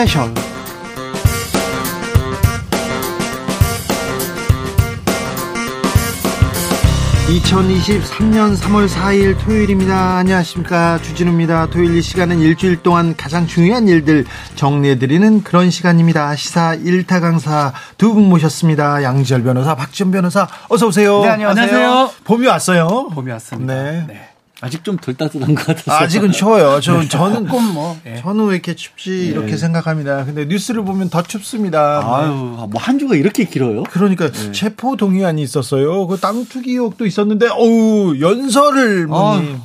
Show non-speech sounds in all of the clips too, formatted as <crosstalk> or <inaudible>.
스페셜 2023년 3월 4일 토요일입니다. 안녕하십니까. 주진우입니다. 토요일 이 시간은 일주일 동안 가장 중요한 일들 정리해드리는 그런 시간입니다. 시사 1타 강사 두 분 모셨습니다. 양지열 변호사, 박지원 변호사, 어서오세요. 네, 안녕하세요. 안녕하세요. 봄이 왔어요. 봄이 왔습니다. 네. 네. 아직 좀 덜 따뜻한 것 같아서. 아직은 추워요. 저, 저는 조금 뭐. <laughs> 예. 저는 왜 이렇게 춥지 이렇게 생각합니다. 근데 뉴스를 보면 더 춥습니다. 아유, 뭐 한 주가 이렇게 길어요? 그러니까 체포 동의안이 있었어요. 그 땅 투기 의혹도 있었는데 어우 연설을 문이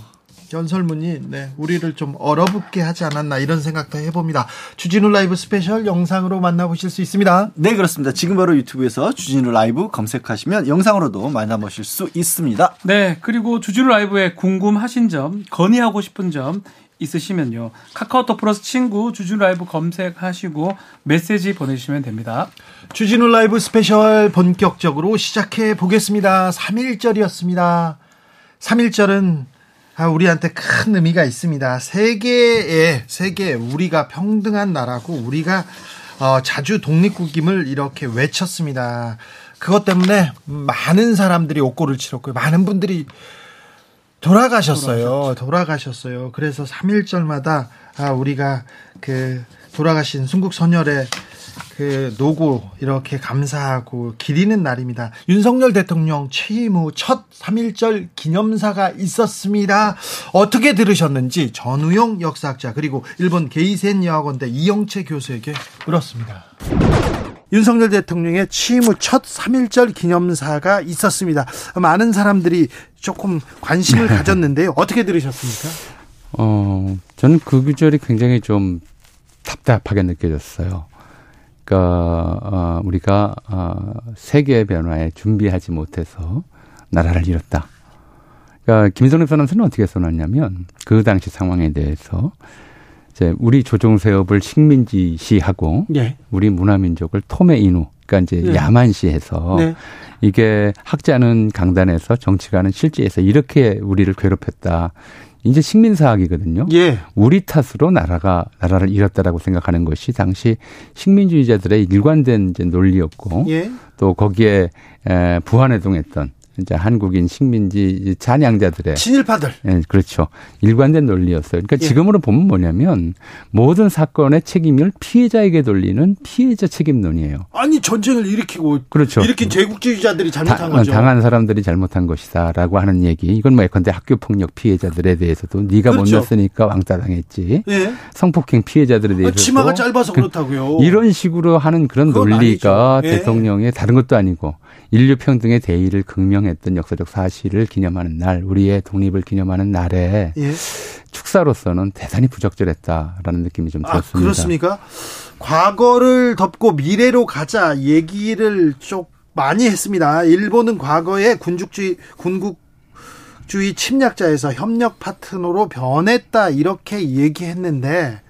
연설문이 네 우리를 좀 얼어붙게 하지 않았나 이런 생각도 해봅니다. 주진우 라이브 스페셜 영상으로 만나보실 수 있습니다. 네, 그렇습니다. 지금 바로 유튜브에서 주진우 라이브 검색하시면 영상으로도 만나보실 수 있습니다. 네, 그리고 주진우 라이브에 궁금하신 점, 건의하고 싶은 점 있으시면요. 카카오톡 플러스 친구 주진우 라이브 검색하시고 메시지 보내주시면 됩니다. 주진우 라이브 스페셜 본격적으로 시작해 보겠습니다. 3일절이었습니다. 3일절은 아, 우리한테 큰 의미가 있습니다. 세계에, 세계에 우리가 평등한 나라고 우리가 어, 자주 독립국임을 이렇게 외쳤습니다. 그것 때문에 많은 사람들이 옥고를 치렀고요. 많은 분들이 돌아가셨어요. 돌아가셨어요. 그래서 3일절마다 아, 우리가 그 돌아가신 순국 선열의 그 노고 이렇게 감사하고 기리는 날입니다. 윤석열 대통령 취임 후 첫 3.1절 기념사가 있었습니다. 어떻게 들으셨는지 전우용 역사학자 그리고 일본 게이센 여학원대 이영채 교수에게 물었습니다. 윤석열 대통령의 취임 후 첫 3.1절 기념사가 있었습니다. 많은 사람들이 조금 관심을 가졌는데요. 어떻게 들으셨습니까? 어, 저는 그 구절이 굉장히 좀 답답하게 느껴졌어요. 그러니까 어, 우리가 어, 세계의 변화에 준비하지 못해서 나라를 잃었다. 그러니까 김선욱 선언서는 어떻게 써놨냐면 그 당시 상황에 대해서 이제 우리 조종 세업을 식민지시하고 예. 우리 문화민족을 토메이누 그러니까 이제 네. 야만시해서 네. 이게 학자는 강단에서 정치가는 실지에서 이렇게 우리를 괴롭혔다. 이제 식민사학이거든요. 예. 우리 탓으로 나라가 나라를 잃었다라고 생각하는 것이 당시 식민주의자들의 일관된 이제 논리였고 예. 또 거기에 에, 부안해동했던 이제 한국인 식민지 잔양자들의 친일파들. 예, 그렇죠. 일관된 논리였어요. 그러니까 예. 지금으로 보면 뭐냐면 모든 사건의 책임을 피해자에게 돌리는 피해자 책임론이에요. 아니 전쟁을 일으키고 그렇죠. 일으킨 제국주의자들이 잘못한 다- 거죠. 당한 사람들이 잘못한 것이다라고 하는 얘기. 이건 뭐 예컨대 학교 폭력 피해자들에 대해서도 네가 그렇죠. 못 넣었으니까 왕따 당했지. 예. 성폭행 피해자들에 대해서 아, 치마가 짧아서 그 렇다고요. 이런 식으로 하는 그런 논리가. 예. 대통령의 다른 것도 아니고 인류 평등의 대의를 극명했던 역사적 사실을 기념하는 날, 우리의 독립을 기념하는 날에 예. 축사로서는 대단히 부적절했다라는 느낌이 좀 아, 들었습니다. 그렇습니까? 과거를 덮고 미래로 가자 얘기를 좀 많이 했습니다. 일본은 과거에 군국주의 군국 주의 침략자에서 협력 파트너로 변했다 이렇게 얘기했는데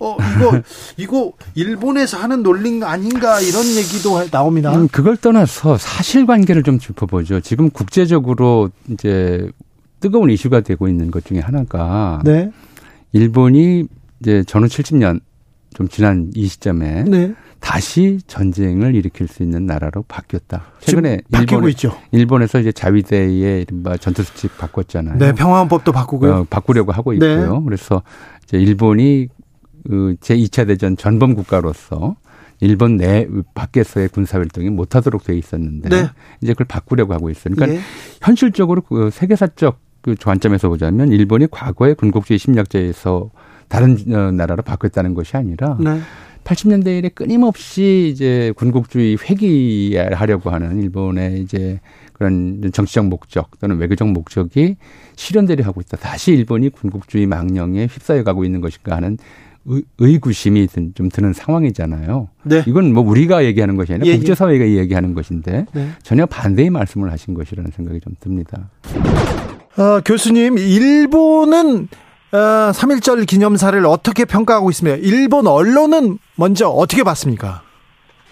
어 이거 <laughs> 이거 일본에서 하는 논리 아닌가 이런 얘기도 나옵니다. 음, 그걸 떠나서 사실관계를 좀 짚어보죠. 지금 국제적으로 이제 뜨거운 이슈가 되고 있는 것 중에 하나가 네. 일본이 이제 전후 70년 좀 지난 이 시점에 네. 다시 전쟁을 일으킬 수 있는 나라로 바뀌었다. 최근에 일본에, 있죠. 일본에서 이제 자위대의 이른바 전투수칙 바꿨잖아요. 네, 평화헌법도 바꾸고요. 어, 바꾸려고 하고 네. 있고요. 그래서 이제 일본이 그 제2차 대전 전범 국가로서 일본 내 밖에서의 군사 활동이 못 하도록 돼 있었는데 네. 이제 그걸 바꾸려고 하고 있어요. 그러니까 예. 현실적으로 그 세계사적 그 관점에서 보자면 일본이 과거의 군국주의 침략자에서 다른 어, 나라로 바뀌었다는 것이 아니라 네. 80년대 이래 끊임없이 이제 군국주의 회귀하려고 하는 일본의 이제 그런 정치적 목적 또는 외교적 목적이 실현되려 하고 있다. 다시 일본이 군국주의 망령에 휩싸여 가고 있는 것인가 하는 의, 의구심이 든- 좀 드는 상황이잖아요. 네. 이건 뭐 우리가 얘기하는 것이 아니라 예, 예. 국제사회가 얘기하는 것인데 네. 전혀 반대의 말씀을 하신 것이라는 생각이 좀 듭니다. 어, 교수님, 일본은 어, 3.1절 기념사를 어떻게 평가하고 있습니까? 일본 언론은 먼저 어떻게 봤습니까?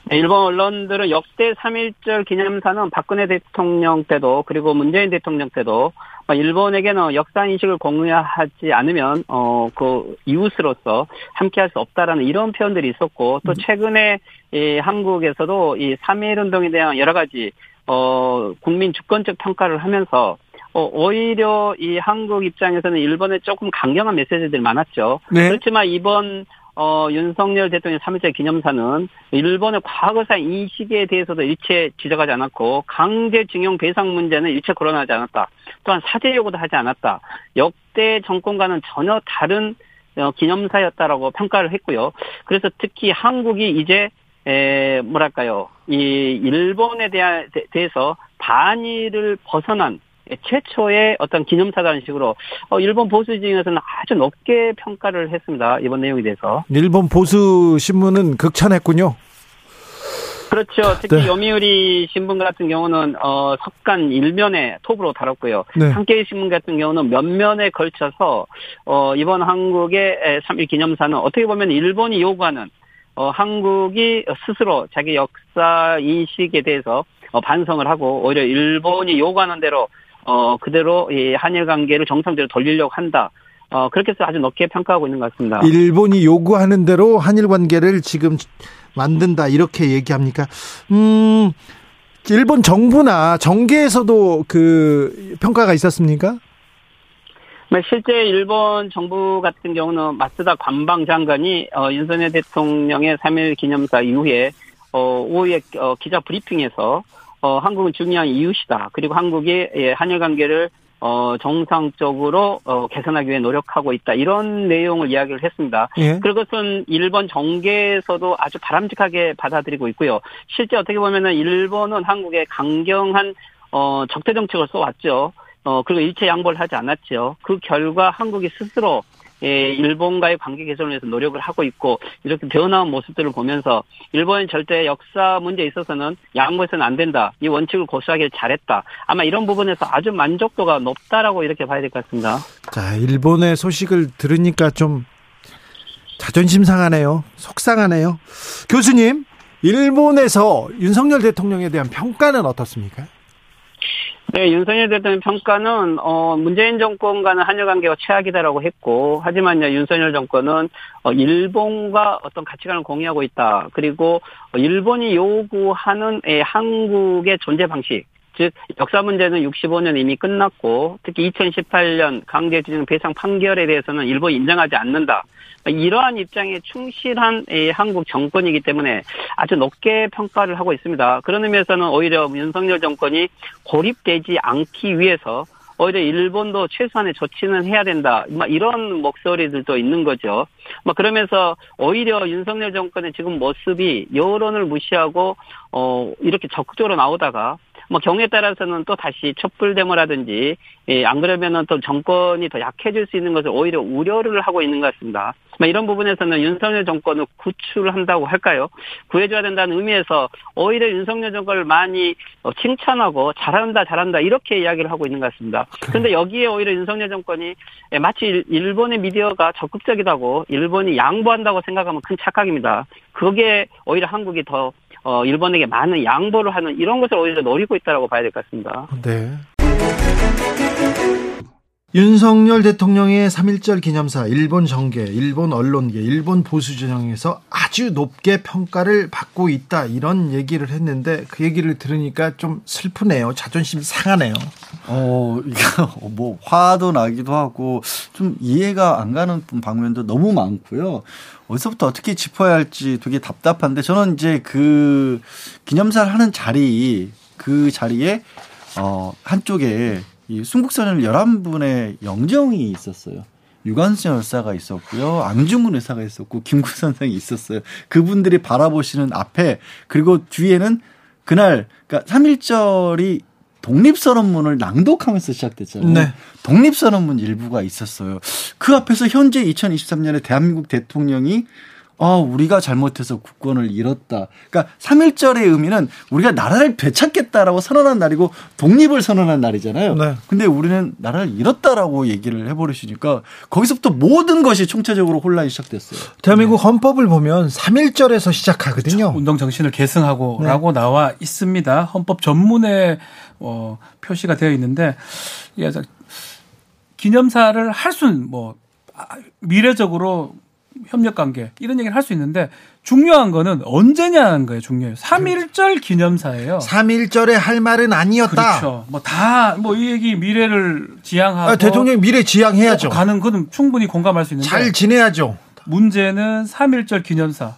네, 일본 언론들은 역대 3.1절 기념사는 박근혜 대통령 때도 그리고 문재인 대통령 때도 어, 일본에게는 역사 인식을 공유하지 않으면 어 그 이웃으로서 함께할 수 없다라는 이런 표현들이 있었고 또 최근에 이 한국에서도 이 3.1 운동에 대한 여러 가지 어 국민 주권적 평가를 하면서 어, 오히려 이 한국 입장에서는 일본에 조금 강경한 메시지들이 많았죠. 네. 그렇지만 이번 어, 윤석열 대통령 3일째 기념사는 일본의 과거사 인식에 대해서도 일체 지적하지 않았고 강제징용 배상 문제는 일체 거론하지 않았다. 또한 사죄 요구도 하지 않았다. 역대 정권과는 전혀 다른 어, 기념사였다라고 평가를 했고요. 그래서 특히 한국이 이제 에, 뭐랄까요. 이 일본에 대하, 대해서 반일을 벗어난 최초의 어떤 기념사라는 식으로 어, 일본 보수 진영에서는 아주 높게 평가를 했습니다. 이번 내용에 대해서. 일본 보수 신문은 극찬했군요. 그렇죠. 특히 네. 요미우리 신문 같은 경우는 어, 석간 일면에 톱으로 다뤘고요. 네. 한겨레 신문 같은 경우는 몇 면에 걸쳐서 어, 이번 한국의 3.1 기념사는 어떻게 보면 일본이 요구하는 어, 한국이 스스로 자기 역사 인식에 대해서 어, 반성을 하고 오히려 일본이 요구하는 대로 어, 그대로 이 한일 관계를 정상대로 돌리려고 한다. 어, 그렇게 해서 아주 높게 평가하고 있는 것 같습니다. 일본이 요구하는 대로 한일 관계를 지금 만든다 이렇게 얘기합니까? 음, 일본 정부나 정계에서도 그 평가가 있었습니까? 네, 실제 일본 정부 같은 경우는 마스다 관방 장관이 어, 윤석열 대통령의 3.1 기념사 이후에 어, 오후에 어, 기자 브리핑에서 어, 한국은 중요한 이웃이다. 그리고 한국이 예, 한일 관계를 어, 정상적으로 어, 개선하기 위해 노력하고 있다. 이런 내용을 이야기를 했습니다. 예. 그것은 일본 정계에서도 아주 바람직하게 받아들이고 있고요. 실제 어떻게 보면은 일본은 한국에 강경한 어, 적대 정책을 써왔죠. 어, 그리고 일체 양보를 하지 않았죠. 그 결과 한국이 스스로 예, 일본과의 관계 개선을 위해서 노력을 하고 있고 이렇게 변화한 모습들을 보면서 일본이 절대 역사 문제에 있어서는 양보해서는 안 된다. 이 원칙을 고수하길 잘했다. 아마 이런 부분에서 아주 만족도가 높다라고 이렇게 봐야 될 것 같습니다. 자, 일본의 소식을 들으니까 좀 자존심 상하네요. 속상하네요. 교수님, 일본에서 윤석열 대통령에 대한 평가는 어떻습니까? 네, 윤석열 대통령 평가는 어 문재인 정권과는 한일 관계가 최악이다라고 했고 하지만요 윤석열 정권은 어 일본과 어떤 가치관을 공유하고 있다. 그리고 어, 일본이 요구하는 에, 한국의 존재 방식 즉 역사 문제는 65년 이미 끝났고 특히 2018년 강제징용 배상 판결에 대해서는 일본이 인정하지 않는다. 이러한 입장에 충실한 이 한국 정권이기 때문에 아주 높게 평가를 하고 있습니다. 그런 의미에서는 오히려 윤석열 정권이 고립되지 않기 위해서 오히려 일본도 최소한의 조치는 해야 된다. 막 이런 목소리들도 있는 거죠. 막 그러면서 오히려 윤석열 정권의 지금 모습이 여론을 무시하고 어 이렇게 적극적으로 나오다가 뭐 경우에 따라서는 또 다시 촛불 데모라든지 예, 안 그러면은 또 정권이 더 약해질 수 있는 것을 오히려 우려를 하고 있는 것 같습니다. 뭐 이런 부분에서는 윤석열 정권을 구출한다고 할까요? 구해줘야 된다는 의미에서 오히려 윤석열 정권을 많이 어, 칭찬하고 잘한다 잘한다 이렇게 이야기를 하고 있는 것 같습니다. 그런데 여기에 오히려 윤석열 정권이 예, 마치 일- 일본의 미디어가 적극적이다고 일본이 양보한다고 생각하면 큰 착각입니다. 그게 오히려 한국이 더 어, 일본에게 많은 양보를 하는 이런 것을 오히려 노리고 있다라고 봐야 될 것 같습니다. 네. 윤석열 대통령의 3.1절 기념사, 일본 정계, 일본 언론계, 일본 보수 진영에서 아주 높게 평가를 받고 있다. 이런 얘기를 했는데 그 얘기를 들으니까 좀 슬프네요. 자존심 상하네요. 어, <laughs> 뭐 화도 나기도 하고 좀 이해가 안 가는 방면도 너무 많고요. 어디서부터 어떻게 짚어야 할지 되게 답답한데 저는 이제 그 기념사를 하는 자리 그 자리에 어 한쪽에 이 순국선열 11분의 영정이 있었어요. 유관순 열사가 있었고요. 앙중근 의사가 있었고 김구 선생이 있었어요. 그분들이 바라보시는 앞에 그리고 뒤에는 그날 그러니까 3.1절이 독립선언문을 낭독하면서 시작됐잖아요. 네. 독립선언문 일부가 있었어요. 그 앞에서 현재 2023년에 대한민국 대통령이 아, 우리가 잘못해서 국권을 잃었다. 그러니까 3.1절의 의미는 우리가 나라를 되찾겠다라고 선언한 날이고 독립을 선언한 날이잖아요. 네. 근데 우리는 나라를 잃었다라고 얘기를 해버리시니까 거기서부터 모든 것이 총체적으로 혼란이 시작됐어요. 대한민국 헌법을 보면 3.1절에서 시작하거든요. 운동 정신을 계승하고라고 네. 나와 있습니다. 헌법 전문에 어, 표시가 되어 있는데 예, 저, 기념사를 할 수는 뭐 아, 미래적으로 협력 관계 이런 얘기를 할 수 있는데 중요한 거는 언제냐는 거예요. 중요해요. 3.1절 기념사예요. 3.1절에 할 말은 아니었다. 그렇죠. 뭐 다 뭐 이 얘기 미래를 지향하고 아, 대통령 미래 지향해야죠. 가는 거는 충분히 공감할 수 있는데 잘 지내야죠. 문제는 3.1절 기념사.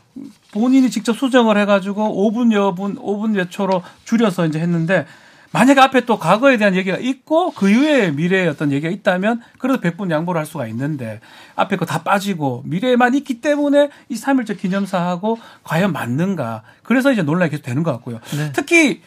본인이 직접 수정을 해가지고 5분 여분, 5분 몇 초로 줄여서 이제 했는데 만약에 앞에 또 과거에 대한 얘기가 있고 그 이후에 미래의 어떤 얘기가 있다면 그래도 100분 양보를 할 수가 있는데 앞에 거 다 빠지고 미래에만 있기 때문에 이 3.1절 기념사하고 과연 맞는가. 그래서 이제 논란이 계속 되는 것 같고요. 네. 특히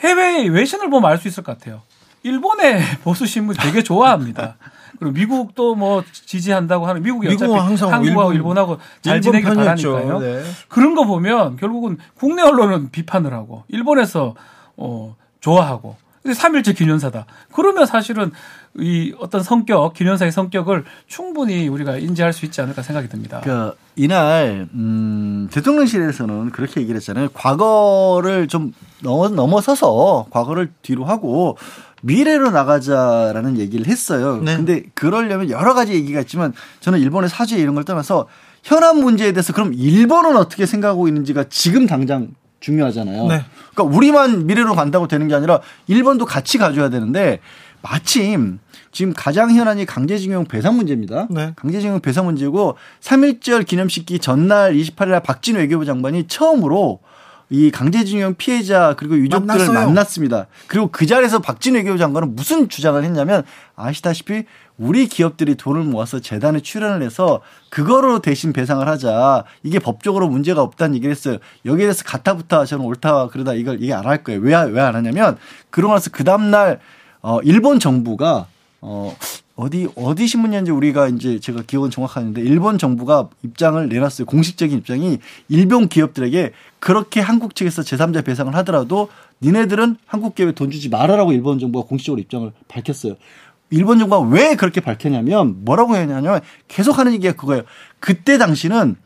해외 외신을 보면 알 수 있을 것 같아요. 일본의 <laughs> 보수 신문 되게 좋아합니다. 그리고 미국도 뭐 지지한다고 하는 미국이 미국은 항상 한국하고 일본- 일본하고 잘 일본 지내길 편이었죠. 바라니까요. 네. 그런 거 보면 결국은 국내 언론은 비판을 하고 일본에서 어 좋아하고 근데 3일째 기념사다. 그러면 사실은 이 어떤 성격, 기념사의 성격을 충분히 우리가 인지할 수 있지 않을까 생각이 듭니다. 그러니까 이날 음, 대통령실에서는 그렇게 얘기를 했잖아요. 과거를 좀 넘어, 넘어서서 과거를 뒤로 하고 미래로 나가자라는 얘기를 했어요. 네. 근데 그러려면 여러 가지 얘기가 있지만 저는 일본의 사죄 이런 걸 떠나서 현안 문제에 대해서 그럼 일본은 어떻게 생각하고 있는지가 지금 당장 중요하잖아요. 네. 그러니까 우리만 미래로 간다고 되는 게 아니라 일본도 같이 가줘야 되는데 마침 지금 가장 현안이 강제징용 배상 문제입니다. 네. 강제징용 배상 문제고 3.1절 기념식기 전날 28일 날 박진 외교부 장관이 처음으로 이 강제징용 피해자 그리고 유족들을 만났어요. 만났습니다. 그리고 그 자리에서 박진 외교부 장관은 무슨 주장을 했냐면 아시다시피 우리 기업들이 돈을 모아서 재단에 출연을 해서 그거로 대신 배상을 하자. 이게 법적으로 문제가 없다는 얘기를 했어요. 여기에 대해서 가타부타 저는 옳다 그러다 이걸 얘기 안할 거예요. 왜 왜 안 하냐면 그러고 나서 그 다음 날 어, 일본 정부가 어, 어디, 어디 신문이었는지 우리가 이제 제가 기억은 정확하는데 일본 정부가 입장을 내놨어요. 공식적인 입장이 일본 기업들에게 그렇게 한국 측에서 제3자 배상을 하더라도 니네들은 한국 기업에 돈 주지 말아라고 일본 정부가 공식적으로 입장을 밝혔어요. 일본 정부가 왜 그렇게 밝혔냐면 뭐라고 했냐면 계속 하는 얘기가 그거예요. 그때 당시는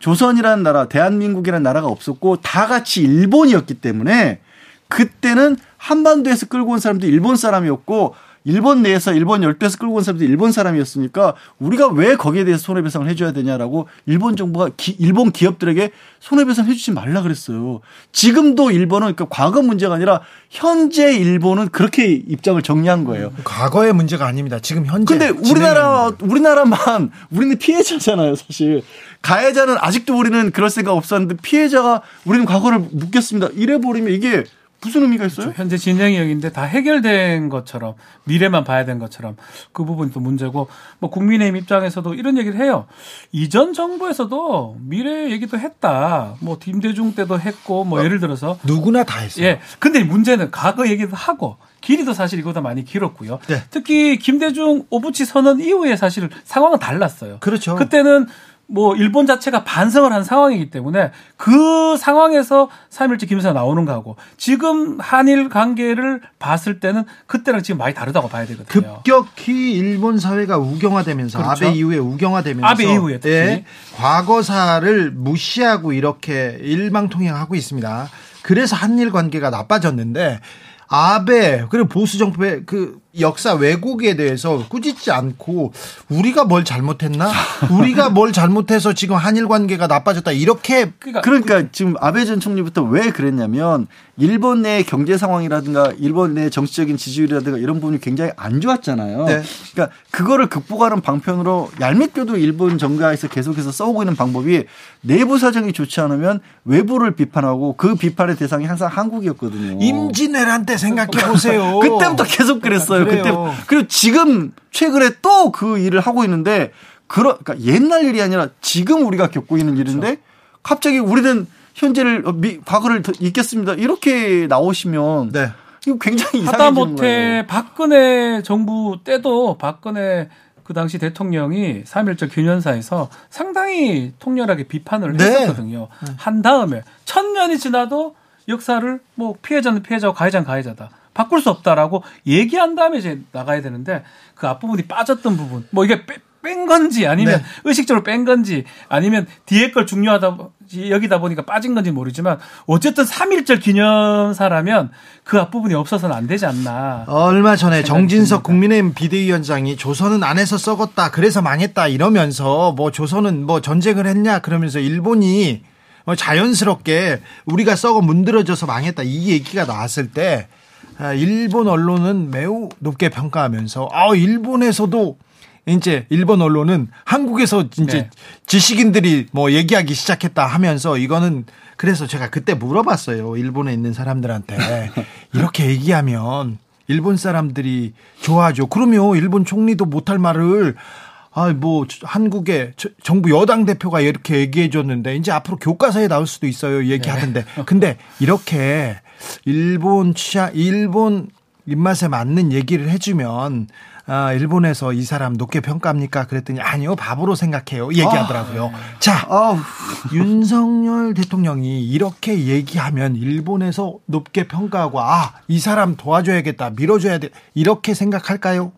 조선이라는 나라, 대한민국이라는 나라가 없었고 다 같이 일본이었기 때문에 그때는 한반도에서 끌고 온 사람도 일본 사람이었고 일본 내에서 일본 열도에서 끌고 온 사람도 일본 사람이었으니까 우리가 왜 거기에 대해서 손해배상을 해줘야 되냐라고 일본 정부가 기- 일본 기업들에게 손해배상 해주지 말라 그랬어요. 지금도 일본은 그러니까 과거 문제가 아니라 현재 일본은 그렇게 입장을 정리한 거예요. 과거의 문제가 아닙니다. 지금 현재. 근데 우리나라 우리나라만 <laughs> 우리는 피해자잖아요, 사실. 가해자는 아직도 우리는 그럴 생각 없었는데 피해자가 우리는 과거를 묻겠습니다. 이래 버리면 이게 무슨 의미가 있어요? 현재 진행형인데 다 해결된 것처럼 미래만 봐야 되는 것처럼 그 부분이 또 문제고 뭐 국민의힘 입장에서도 이런 얘기를 해요. 이전 정부에서도 미래 얘기도 했다. 뭐 김대중 때도 했고 뭐 예를 들어서 누구나 다 했어요. 예. 근데 문제는 과거 얘기도 하고 길이도 사실 이거보다 많이 길었고요. 네. 특히 김대중 오부치 선언 이후에 사실 상황은 달랐어요. 그렇죠. 그때는 뭐 일본 자체가 반성을 한 상황이기 때문에 그 상황에서 3.1절 기념사가 나오는 거하고 지금 한일 관계를 봤을 때는 그때랑 지금 많이 다르다고 봐야 되거든요. 급격히 일본 사회가 우경화되면서 그렇죠. 아베 이후에 우경화되면서 아베 이후에 특히. 예, 과거사를 무시하고 이렇게 일방통행하고 있습니다. 그래서 한일 관계가 나빠졌는데 아베 그리고 보수 정부의 그 역사 왜곡에 대해서 꾸짖지 않고 우리가 뭘 잘못했나? 우리가 뭘 잘못해서 지금 한일 관계가 나빠졌다 이렇게 그러니까 그러니까 지금 아베 전 총리부터 왜 그랬냐면 일본 내 경제 상황이라든가 일본 내 정치적인 지지율이라든가 이런 부분이 굉장히 안 좋았잖아요. 네. 그러니까 그거를 극복하는 방편으로 얄밉게도 일본 정가에서 계속해서 써오고 있는 방법이 내부 사정이 좋지 않으면 외부를 비판하고 그 비판의 대상이 항상 한국이었거든요. 임진왜란 때 생각해 보세요. <laughs> 그때부터 계속 그랬어요. 그때 그리고 지금 최근에 또 그 일을 하고 있는데 그러 그러니까 옛날 일이 아니라 지금 우리가 겪고 있는 일인데 그렇죠. 갑자기 우리는 현재를 어, 미, 과거를 더 잊겠습니다. 이렇게 나오시면 네. 이거 굉장히 하다 못해 거예요. 박근혜 정부 때도 박근혜 그 당시 대통령이 3.1절 기념사에서 상당히 통렬하게 비판을 네. 했었거든요. 한 다음에 천년이 지나도 역사를 뭐 피해자는 피해자고 가해자는 가해자다. 바꿀 수 없다라고 얘기한 다음에 이제 나가야 되는데 그 앞부분이 빠졌던 부분 뭐 이게 빼- 뺀 건지 아니면 네. 의식적으로 뺀 건지 아니면 뒤에 걸 중요하다 여기다 보니까 빠진 건지 모르지만 어쨌든 3.1절 기념사라면 그 앞부분이 없어서는 안 되지 않나. 얼마 전에 정진석 듭니다. 국민의힘 비대위원장이 조선은 안에서 썩었다 그래서 망했다 이러면서 뭐 조선은 뭐 전쟁을 했냐 그러면서 일본이 뭐 자연스럽게 우리가 썩어 문드러져서 망했다 이 얘기가 나왔을 때 아, 일본 언론은 매우 높게 평가하면서 아 일본에서도 이제 일본 언론은 한국에서 이제 네. 지식인들이 뭐 얘기하기 시작했다 하면서 이거는 그래서 제가 그때 물어봤어요. 일본에 있는 사람들한테 <laughs> 이렇게 얘기하면 일본 사람들이 좋아하죠. 그러면 일본 총리도 못할 말을 아 뭐 한국의 저- 정부 여당 대표가 이렇게 얘기해 줬는데 이제 앞으로 교과서에 나올 수도 있어요. 얘기하는데 <laughs> 근데 이렇게 일본 취향 일본 입맛에 맞는 얘기를 해주면 아, 일본에서 이 사람 높게 평가합니까? 그랬더니 아니요 바보로 생각해요 얘기하더라고요. 자 아우, 윤석열 대통령이 이렇게 얘기하면 일본에서 높게 평가하고 아 이 사람 도와줘야겠다 밀어줘야 돼 이렇게 생각할까요?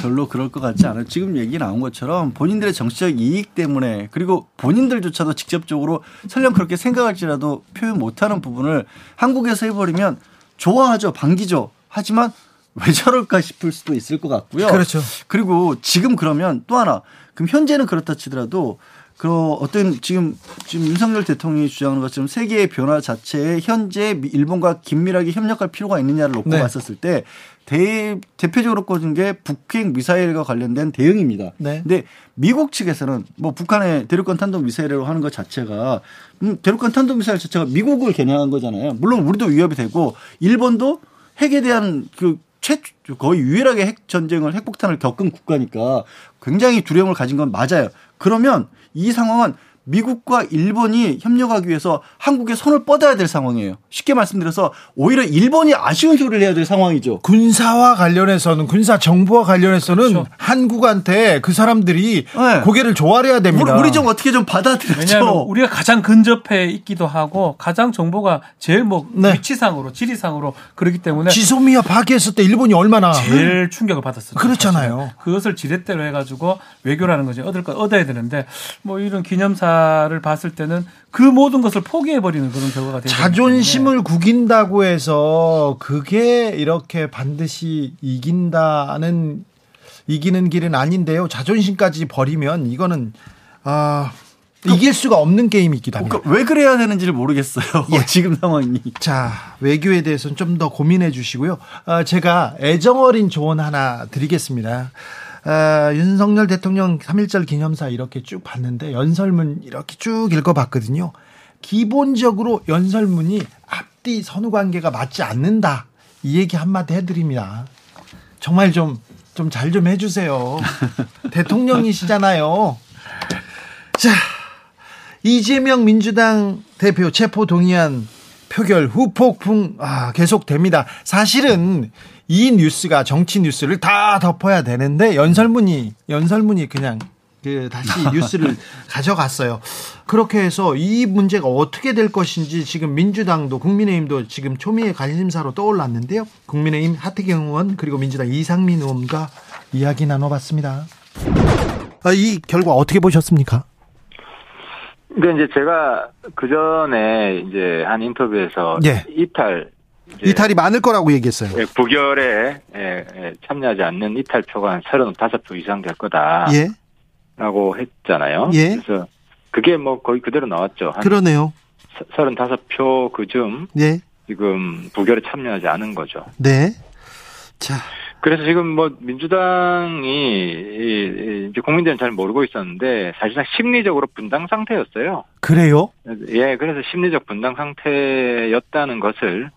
별로 그럴 것 같지 않아요. 지금 얘기 나온 것처럼 본인들의 정치적 이익 때문에 그리고 본인들조차도 직접적으로 설령 그렇게 생각할지라도 표현 못하는 부분을 한국에서 해버리면 좋아하죠, 반기죠. 하지만 왜 저럴까 싶을 수도 있을 것 같고요. 그렇죠. 그리고 지금 그러면 또 하나, 그럼 현재는 그렇다 치더라도 그 어떤 지금 지금 윤석열 대통령이 주장하는 것처럼 세계의 변화 자체에 현재 미- 일본과 긴밀하게 협력할 필요가 있느냐를 놓고 네. 봤었을 때 대, 대표적으로 꽂은 게 북핵 미사일과 관련된 대응입니다. 네. 근데 미국 측에서는 뭐 북한의 대륙간 탄도 미사일로 하는 것 자체가 음, 대륙간 탄도 미사일 자체가 미국을 겨냥한 거잖아요. 물론 우리도 위협이 되고 일본도 핵에 대한 그 최, 거의 유일하게 핵 전쟁을 핵폭탄을 겪은 국가니까 굉장히 두려움을 가진 건 맞아요. 그러면 이 상황은 미국과 일본이 협력하기 위해서 한국에 손을 뻗어야 될 상황이에요. 쉽게 말씀드려서 오히려 일본이 아쉬운 소리를 해야 될 상황이죠. 군사와 관련해서는 군사 정보와 관련해서는 그렇죠. 한국한테 그 사람들이 네. 고개를 조아려야 됩니다. 우리, 좀 어떻게 좀 받아들였죠. 왜냐하면 우리가 가장 근접해 있기도 하고 가장 정보가 제일 뭐 네. 위치상으로 지리상으로 그렇기 때문에 지소미아 파괴했을 때 일본이 얼마나 제일 충격을 받았어요. 그렇잖아요. 사실은. 그것을 지렛대로 해가지고 외교라는 거죠. 얻을 거 얻어야 되는데 뭐 이런 기념사 를 봤을 때는 그 모든 것을 포기해버리는 그런 결과가 되죠. 자존심을 구긴다고 해서 그게 이렇게 반드시 이긴다는 이기는 길은 아닌데요. 자존심까지 버리면 이거는 아 이길 수가 없는 게임이기도 합니다. 그러니까 왜 그래야 되는지를 모르겠어요. 예. <laughs> 지금 상황이. 자, 외교에 대해서는 좀 더 고민해 주시고요. 어, 제가 애정 어린 조언 하나 드리겠습니다. 어, 윤석열 대통령 3.1절 기념사 이렇게 쭉 봤는데 연설문 이렇게 쭉 읽어봤거든요. 기본적으로 연설문이 앞뒤 선후 관계가 맞지 않는다. 이 얘기 한마디 해드립니다. 정말 좀, 좀 잘 좀 해주세요. <laughs> 대통령이시잖아요. 자, 이재명 민주당 대표 체포 동의안 표결 후 폭풍 아, 계속됩니다. 사실은 이 뉴스가 정치 뉴스를 다 덮어야 되는데 연설문이 연설문이 그냥 그 다시 뉴스를 <laughs> 가져갔어요. 그렇게 해서 이 문제가 어떻게 될 것인지 지금 민주당도 국민의힘도 지금 초미의 관심사로 떠올랐는데요. 국민의힘 하태경 의원 그리고 민주당 이상민 의원과 이야기 나눠봤습니다. 아, 이 결과 어떻게 보셨습니까? 그러니까 이제 제가 그 전에 이제 한 인터뷰에서 예. 이탈 이탈이 많을 거라고 얘기했어요. 예, 부결에 예, 예, 참여하지 않는 이탈표가 한 35표 이상 될 거다라고 예, 했잖아요. 예. 그래서 그게 뭐 거의 그대로 나왔죠. 한 그러네요. 35표 그쯤 네, 지금 부결에 참여하지 않은 거죠. 네. 자, 그래서 지금 뭐 민주당이 이- 이제 국민들은 잘 모르고 있었는데 사실상 심리적으로 분당 상태였어요. 그래요? 예, 그래서 심리적 분당 상태였다는 것을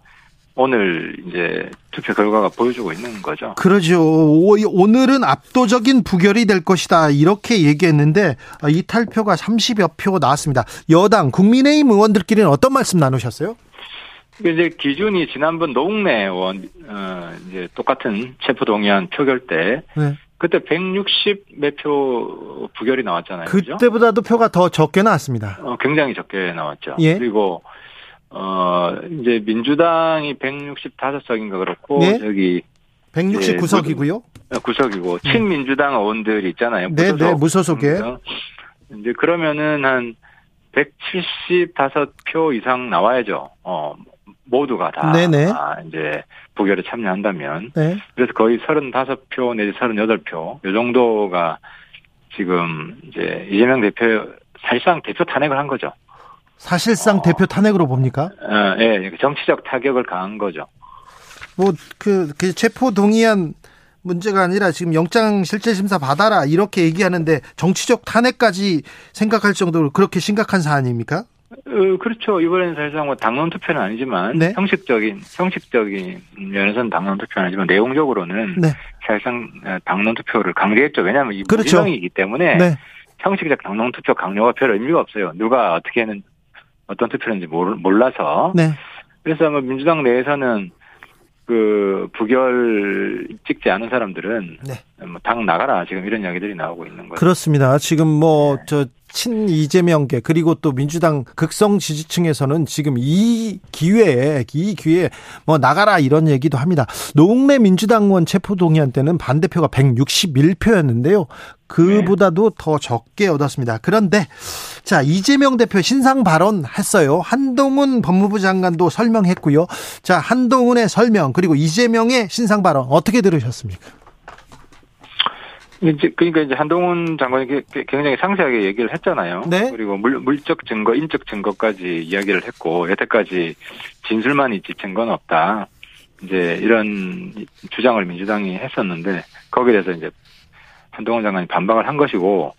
오늘 이제 투표 결과가 보여주고 있는 거죠. 그러죠. 오, 오늘은 압도적인 부결이 될 것이다. 이렇게 얘기했는데 아, 이탈표가 30여 표 나왔습니다. 여당 국민의힘 의원들끼리는 어떤 말씀 나누셨어요? 이제 기준이 지난번 노웅래 의원 어 이제 똑같은 체포 동의안 표결 때 네. 그때 160 몇 표 부결이 나왔잖아요. 그죠? 그때보다도 표가 더 적게 나왔습니다. 어, 굉장히 적게 나왔죠. 예. 그리고 어 이제 민주당이 165석인가 그렇고 예. 저기 169석이고요. 구석이고 친민주당 의원들이 있잖아요. 네, 네, 무소속에. 그래서 이제 그러면은 한 175표 이상 나와야죠. 어 모두가 다 네네. 아, 이제 부결에 참여한다면 네. 그래서 거의 35표 내지 38표 요 정도가 지금 이제 이재명 대표 사실상 대표 탄핵을 한 거죠. 사실상 어. 대표 탄핵으로 봅니까? 어, 예, 정치적 타격을 가한 거죠. 뭐그 그 체포 동의안 문제가 아니라 지금 영장 실질 심사 받아라 이렇게 얘기하는데 정치적 탄핵까지 생각할 정도로 그렇게 심각한 사안입니까? 어, 그렇죠. 이번에는 사실상 뭐 당론 투표는 아니지만 네. 형식적인 형식적인 면에서는 당론 투표는 아니지만 내용적으로는 네. 사실상 어, 당론 투표를 강제했죠. 왜냐하면 이 그렇죠. 무기명이기 때문에 네. 형식적 당론 투표 강요가 별 의미가 없어요. 누가 어떻게 는 어떤 투표인지 몰라서 네. 그래서 뭐 민주당 내에서는 그 부결 찍지 않은 사람들은 네. 뭐당 나가라 지금 이런 이야기들이 나오고 있는 거죠. 그렇습니다. 지금 뭐 네. 저친 이재명계 그리고 또 민주당 극성 지지층에서는 지금 이 기회에 이 기회에 뭐 나가라 이런 얘기도 합니다. 노웅래 민주당원 체포 동의안 때는 반대표가 161표였는데요. 그보다도 더 적게 얻었습니다. 그런데 자 이재명 대표 신상 발언 했어요. 한동훈 법무부 장관도 설명했고요. 자 한동훈의 설명 그리고 이재명의 신상 발언 어떻게 들으셨습니까? 이제 그러니까 이제 한동훈 장관이 굉장히 상세하게 얘기를 했잖아요. 네. 그리고 물, 물적 증거, 인적 증거까지 이야기를 했고 여태까지 진술만이 지친 건 없다. 이제 이런 주장을 민주당이 했었는데 거기에 대해서 이제 한동훈 장관이 반박을 한 것이고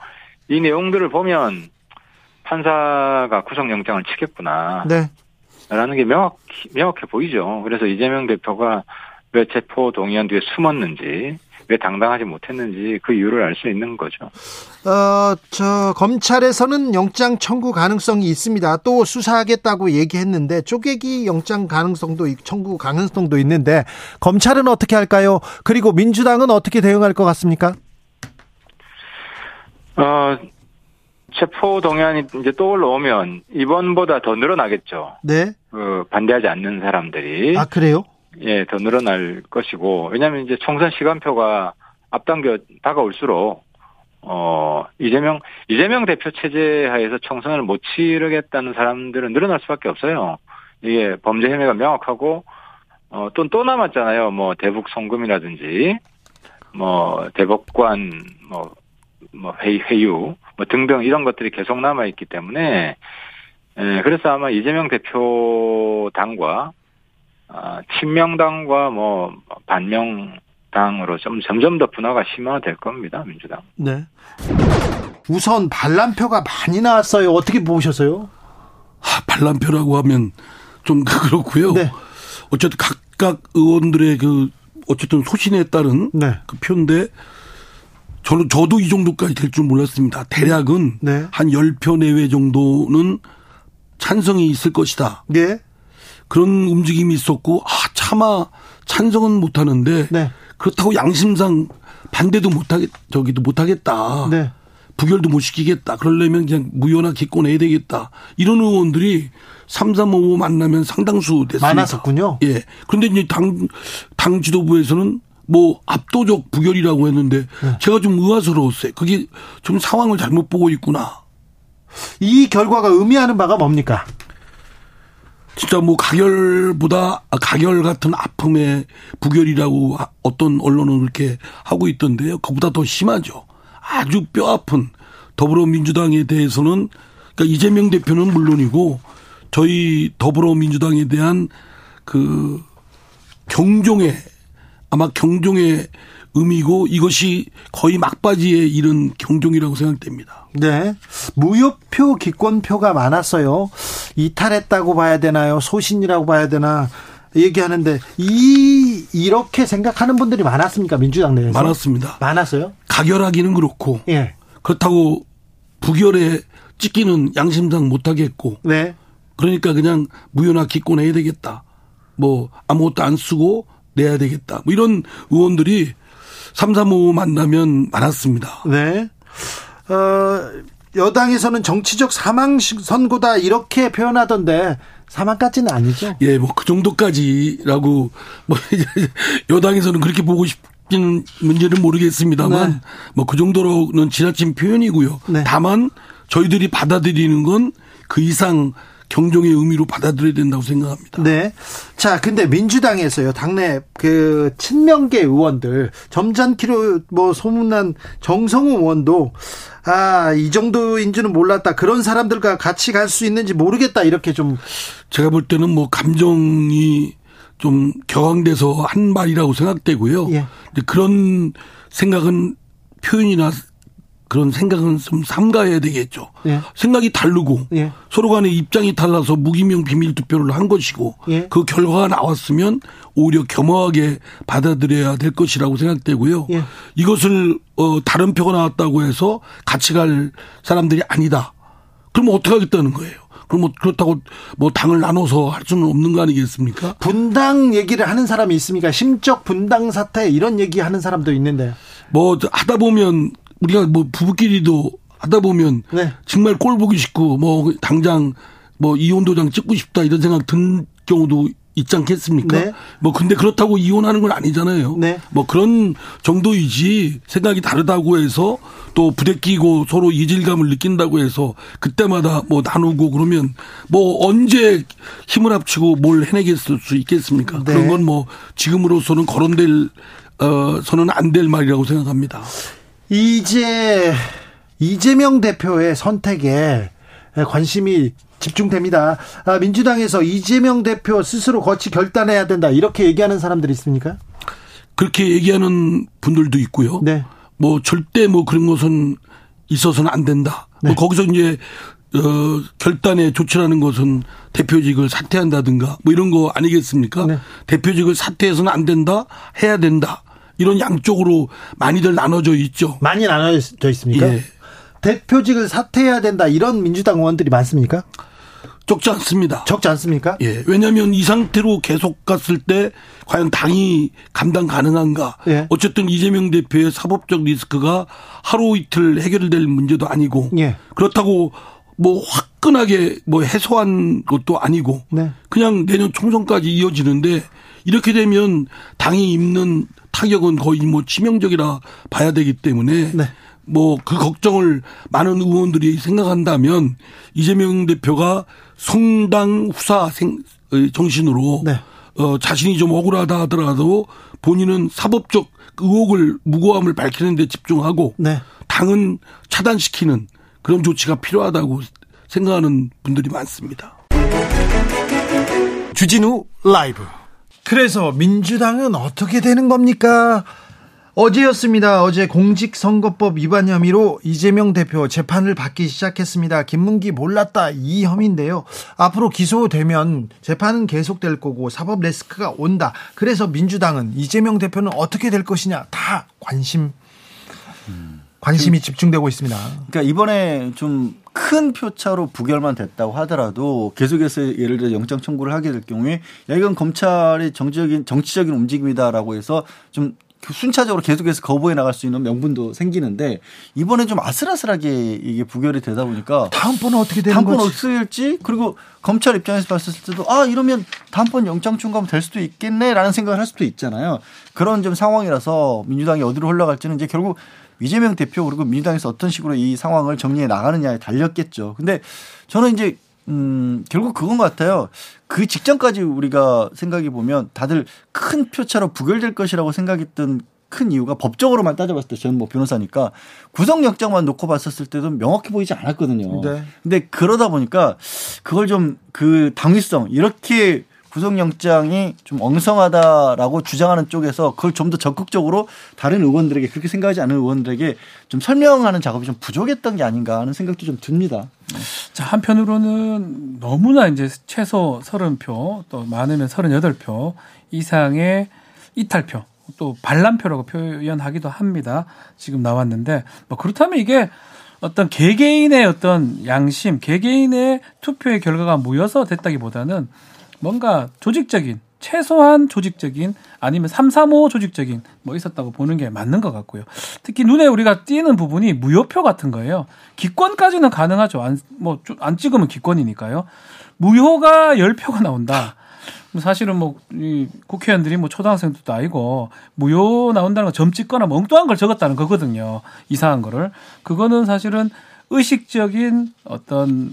이 내용들을 보면 판사가 구속영장을 치겠구나. 네. 라는 게 명확히, 명확해 보이죠. 그래서 이재명 대표가 왜 체포 동의안 뒤에 숨었는지, 왜 당당하지 못했는지 그 이유를 알 수 있는 거죠. 어, 저, 검찰에서는 영장 청구 가능성이 있습니다. 또 수사하겠다고 얘기했는데, 쪼개기 영장 가능성도, 있- 청구 가능성도 있는데, 검찰은 어떻게 할까요? 그리고 민주당은 어떻게 대응할 것 같습니까? 어, 체포 동의안이 이제 또 올라오면 이번보다 더 늘어나겠죠. 네. 그 반대하지 않는 사람들이. 아, 그래요? 예, 더 늘어날 것이고, 왜냐하면 이제 총선 시간표가 앞당겨 다가올수록, 어, 이재명, 이재명 대표 체제 하에서 총선을 못 치르겠다는 사람들은 늘어날 수밖에 없어요. 이게 범죄 혐의가 명확하고, 어, 또, 또 남았잖아요. 뭐, 대북 송금이라든지, 뭐, 대법관, 뭐, 뭐, 회, 회유, 뭐 등등 이런 것들이 계속 남아있기 때문에, 예, 그래서 아마 이재명 대표 당과 아, 친명당과 뭐 반명당으로 좀 점점 더 분화가 심화될 겁니다 민주당. 네. 우선 반란표가 많이 나왔어요. 어떻게 보셨어요? 아, 반란표라고 하면 좀 <laughs> 그렇고요. 네. 어쨌든 각각 의원들의 그 어쨌든 소신에 따른 네. 그 표인데 저는 저도 이 정도까지 될 줄 몰랐습니다. 대략은 네. 한 10표 내외 정도는 찬성이 있을 것이다. 예. 그런 움직임이 있었고 아 차마 찬성은 못 하는데 네. 그렇다고 양심상 반대도 못 하겠 저기도 못 하겠다. 네. 부결도 못 시키겠다. 그러려면 그냥 무효나 기권해야 되겠다. 이런 의원들이 3355 만나면 상당수 됐습니다. 많았었군요. 예. 그런데 이제 당, 당 지도부에서는 뭐 압도적 부결이라고 했는데 네. 제가 좀 의아스러웠어요. 그게 좀 상황을 잘못 보고 있구나. 이 결과가 의미하는 바가 뭡니까? 진짜 뭐 가결보다 아, 가결 같은 아픔의 부결이라고 아- 어떤 언론은 그렇게 하고 있던데요. 그보다 더 심하죠. 아주 뼈 아픈 더불어민주당에 대해서는 그러니까 이재명 대표는 물론이고 저희 더불어민주당에 대한 그 경종의 아마 경종의 의미고 이것이 거의 막바지에 이른 경종이라고 생각됩니다. 네. 무효표, 기권표가 많았어요. 이탈했다고 봐야 되나요? 소신이라고 봐야 되나? 얘기하는데, 이, 이렇게 생각하는 분들이 많았습니까? 민주당 내에서? 많았습니다. 많았어요? 가결하기는 그렇고 예. 그렇다고 부결에 찍기는 양심상 못 하겠고 네. 그러니까 그냥 무효나 기권해야 되겠다. 뭐 아무것도 안 쓰고 내야 되겠다. 뭐 이런 의원들이 3, 3, 5 만나면 많았습니다. 네. 어, 여당에서는 정치적 사망 선고다 이렇게 표현하던데 사망까지는 아니죠. 예, 뭐 그 정도까지라고 뭐 <laughs> 여당에서는 그렇게 보고 싶기는 문제는 모르겠습니다만 네. 뭐그 정도로는 지나친 표현이고요. 네. 다만 저희들이 받아들이는 건 그 이상 경종의 의미로 받아들여야 된다고 생각합니다. 네. 자, 근데 민주당에서요, 당내 그 친명계 의원들, 점잖기로 뭐 소문난 정성호 의원도, 아, 이 정도인 줄은 몰랐다. 그런 사람들과 같이 갈 수 있는지 모르겠다. 이렇게 좀, 제가 볼 때는 뭐 감정이 좀 격앙돼서 한 말이라고 생각되고요. 예. 그런 생각은 표현이나 그런 생각은 좀 삼가해야 되겠죠. 예. 생각이 다르고 예. 서로 간에 입장이 달라서 무기명 비밀 투표를 한 것이고 예. 그 결과가 나왔으면 오히려 겸허하게 받아들여야 될 것이라고 생각되고요. 예. 이것을 어 다른 표가 나왔다고 해서 같이 갈 사람들이 아니다. 그러면 어떻게 하겠다는 거예요? 그럼 뭐 그렇다고 뭐 당을 나눠서 할 수는 없는 거 아니겠습니까? 분당 얘기를 하는 사람이 있습니까? 심적 분당 사태 이런 얘기 하는 사람도 있는데. 뭐 하다 보면 우리가 뭐 부부끼리도 하다 보면 네. 정말 꼴 보기 싫고 뭐 당장 뭐 이혼 도장 찍고 싶다 이런 생각 든 경우도 있지 않겠습니까? 네. 뭐 근데 그렇다고 이혼하는 건 아니잖아요. 네. 뭐 그런 정도이지 생각이 다르다고 해서 또 부대끼고 서로 이질감을 느낀다고 해서 그때마다 뭐 나누고 그러면 뭐 언제 힘을 합치고 뭘 해내겠을 수 있겠습니까? 네. 그런 건 뭐 지금으로서는 거론될 어 서는 안 될 말이라고 생각합니다. 이제 이재명 대표의 선택에 관심이 집중됩니다. 아, 민주당에서 이재명 대표 스스로 거치 결단해야 된다 이렇게 얘기하는 사람들이 있습니까? 그렇게 얘기하는 분들도 있고요. 네. 뭐 절대 뭐 그런 것은 있어서는 안 된다. 네. 뭐 거기서 이제 어 결단에 조치라는 것은 대표직을 사퇴한다든가 뭐 이런 거 아니겠습니까? 네. 대표직을 사퇴해서는 안 된다. 해야 된다. 이런 양쪽으로 많이들 나눠져 있죠. 많이 나눠져 있습니까? 예. 대표직을 사퇴해야 된다 이런 민주당 의원들이 많습니까? 적지 않습니다. 적지 않습니까? 예. 왜냐하면 이 상태로 계속 갔을 때 과연 당이 감당 가능한가. 예. 어쨌든 이재명 대표의 사법적 리스크가 하루 이틀 해결될 문제도 아니고. 예. 그렇다고 뭐 화끈하게 뭐 해소한 것도 아니고. 네. 그냥 내년 총선까지 이어지는데 이렇게 되면 당이 입는 타격은 거의 뭐 치명적이라 봐야 되기 때문에 네. 뭐그 걱정을 많은 의원들이 생각한다면 이재명 대표가 성당 후사 생 정신으로 네. 어 자신이 좀 억울하다 하더라도 본인은 사법적 의혹을 무고함을 밝히는 데 집중하고 네. 당은 차단시키는 그런 조치가 필요하다고 생각하는 분들이 많습니다. 주진우 라이브. 그래서 민주당은 어떻게 되는 겁니까? 어제였습니다. 어제 공직선거법 위반 혐의로 이재명 대표 재판을 받기 시작했습니다. 김문기 몰랐다 이 혐의인데요. 앞으로 기소되면 재판은 계속될 거고 사법 리스크가 온다. 그래서 민주당은 이재명 대표는 어떻게 될 것이냐 다 관심 관심이 집중되고 있습니다. 그러니까 이번에 좀 큰 표차로 부결만 됐다고 하더라도 계속해서 예를 들어 영장 청구를 하게 될 경우에 야 이건 검찰의 정치적인 정치적인 움직임이다라고 해서 좀 순차적으로 계속해서 거부해 나갈 수 있는 명분도 생기는데 이번에 좀 아슬아슬하게 이게 부결이 되다 보니까 다음번은 어떻게 되는 다음번 될지 그리고 검찰 입장에서 봤을 때도 아 이러면 다음번 영장 청구하면 될 수도 있겠네라는 생각을 할 수도 있잖아요. 그런 좀 상황이라서 민주당이 어디로 흘러갈지는 이제 결국 이재명 대표 그리고 민주당에서 어떤 식으로 이 상황을 정리해 나가느냐에 달렸겠죠. 근데 저는 이제 음 결국 그건 것 같아요. 그 직전까지 우리가 생각해 보면 다들 큰 표차로 부결될 것이라고 생각했던 큰 이유가 법적으로만 따져봤을 때 저는 뭐 변호사니까 구속영장만 놓고 봤었을 때도 명확해 보이지 않았거든요. 네. 근데 그러다 보니까 그걸 좀 그 당위성 이렇게 구속영장이 좀 엉성하다라고 주장하는 쪽에서 그걸 좀 더 적극적으로 다른 의원들에게 그렇게 생각하지 않는 의원들에게 좀 설명하는 작업이 좀 부족했던 게 아닌가 하는 생각도 좀 듭니다. 자, 한편으로는 너무나 이제 최소 30표, 또 많으면 38표 이상의 이탈표, 또 반란표라고 표현하기도 합니다. 지금 나왔는데, 뭐 그렇다면 이게 어떤 개개인의 어떤 양심, 개개인의 투표의 결과가 모여서 됐다기보다는 뭔가 조직적인 최소한 조직적인 아니면 335 조직적인 뭐 있었다고 보는 게 맞는 것 같고요. 특히 눈에 우리가 띄는 부분이 무효표 같은 거예요. 기권까지는 가능하죠. 안, 뭐, 안 찍으면 기권이니까요. 무효가 10표가 나온다. 사실은 뭐, 이 국회의원들이 뭐 초등학생도 아니고 무효 나온다는 건 점 찍거나 뭐 엉뚱한 걸 적었다는 거거든요. 이상한 거를. 그거는 사실은 의식적인 어떤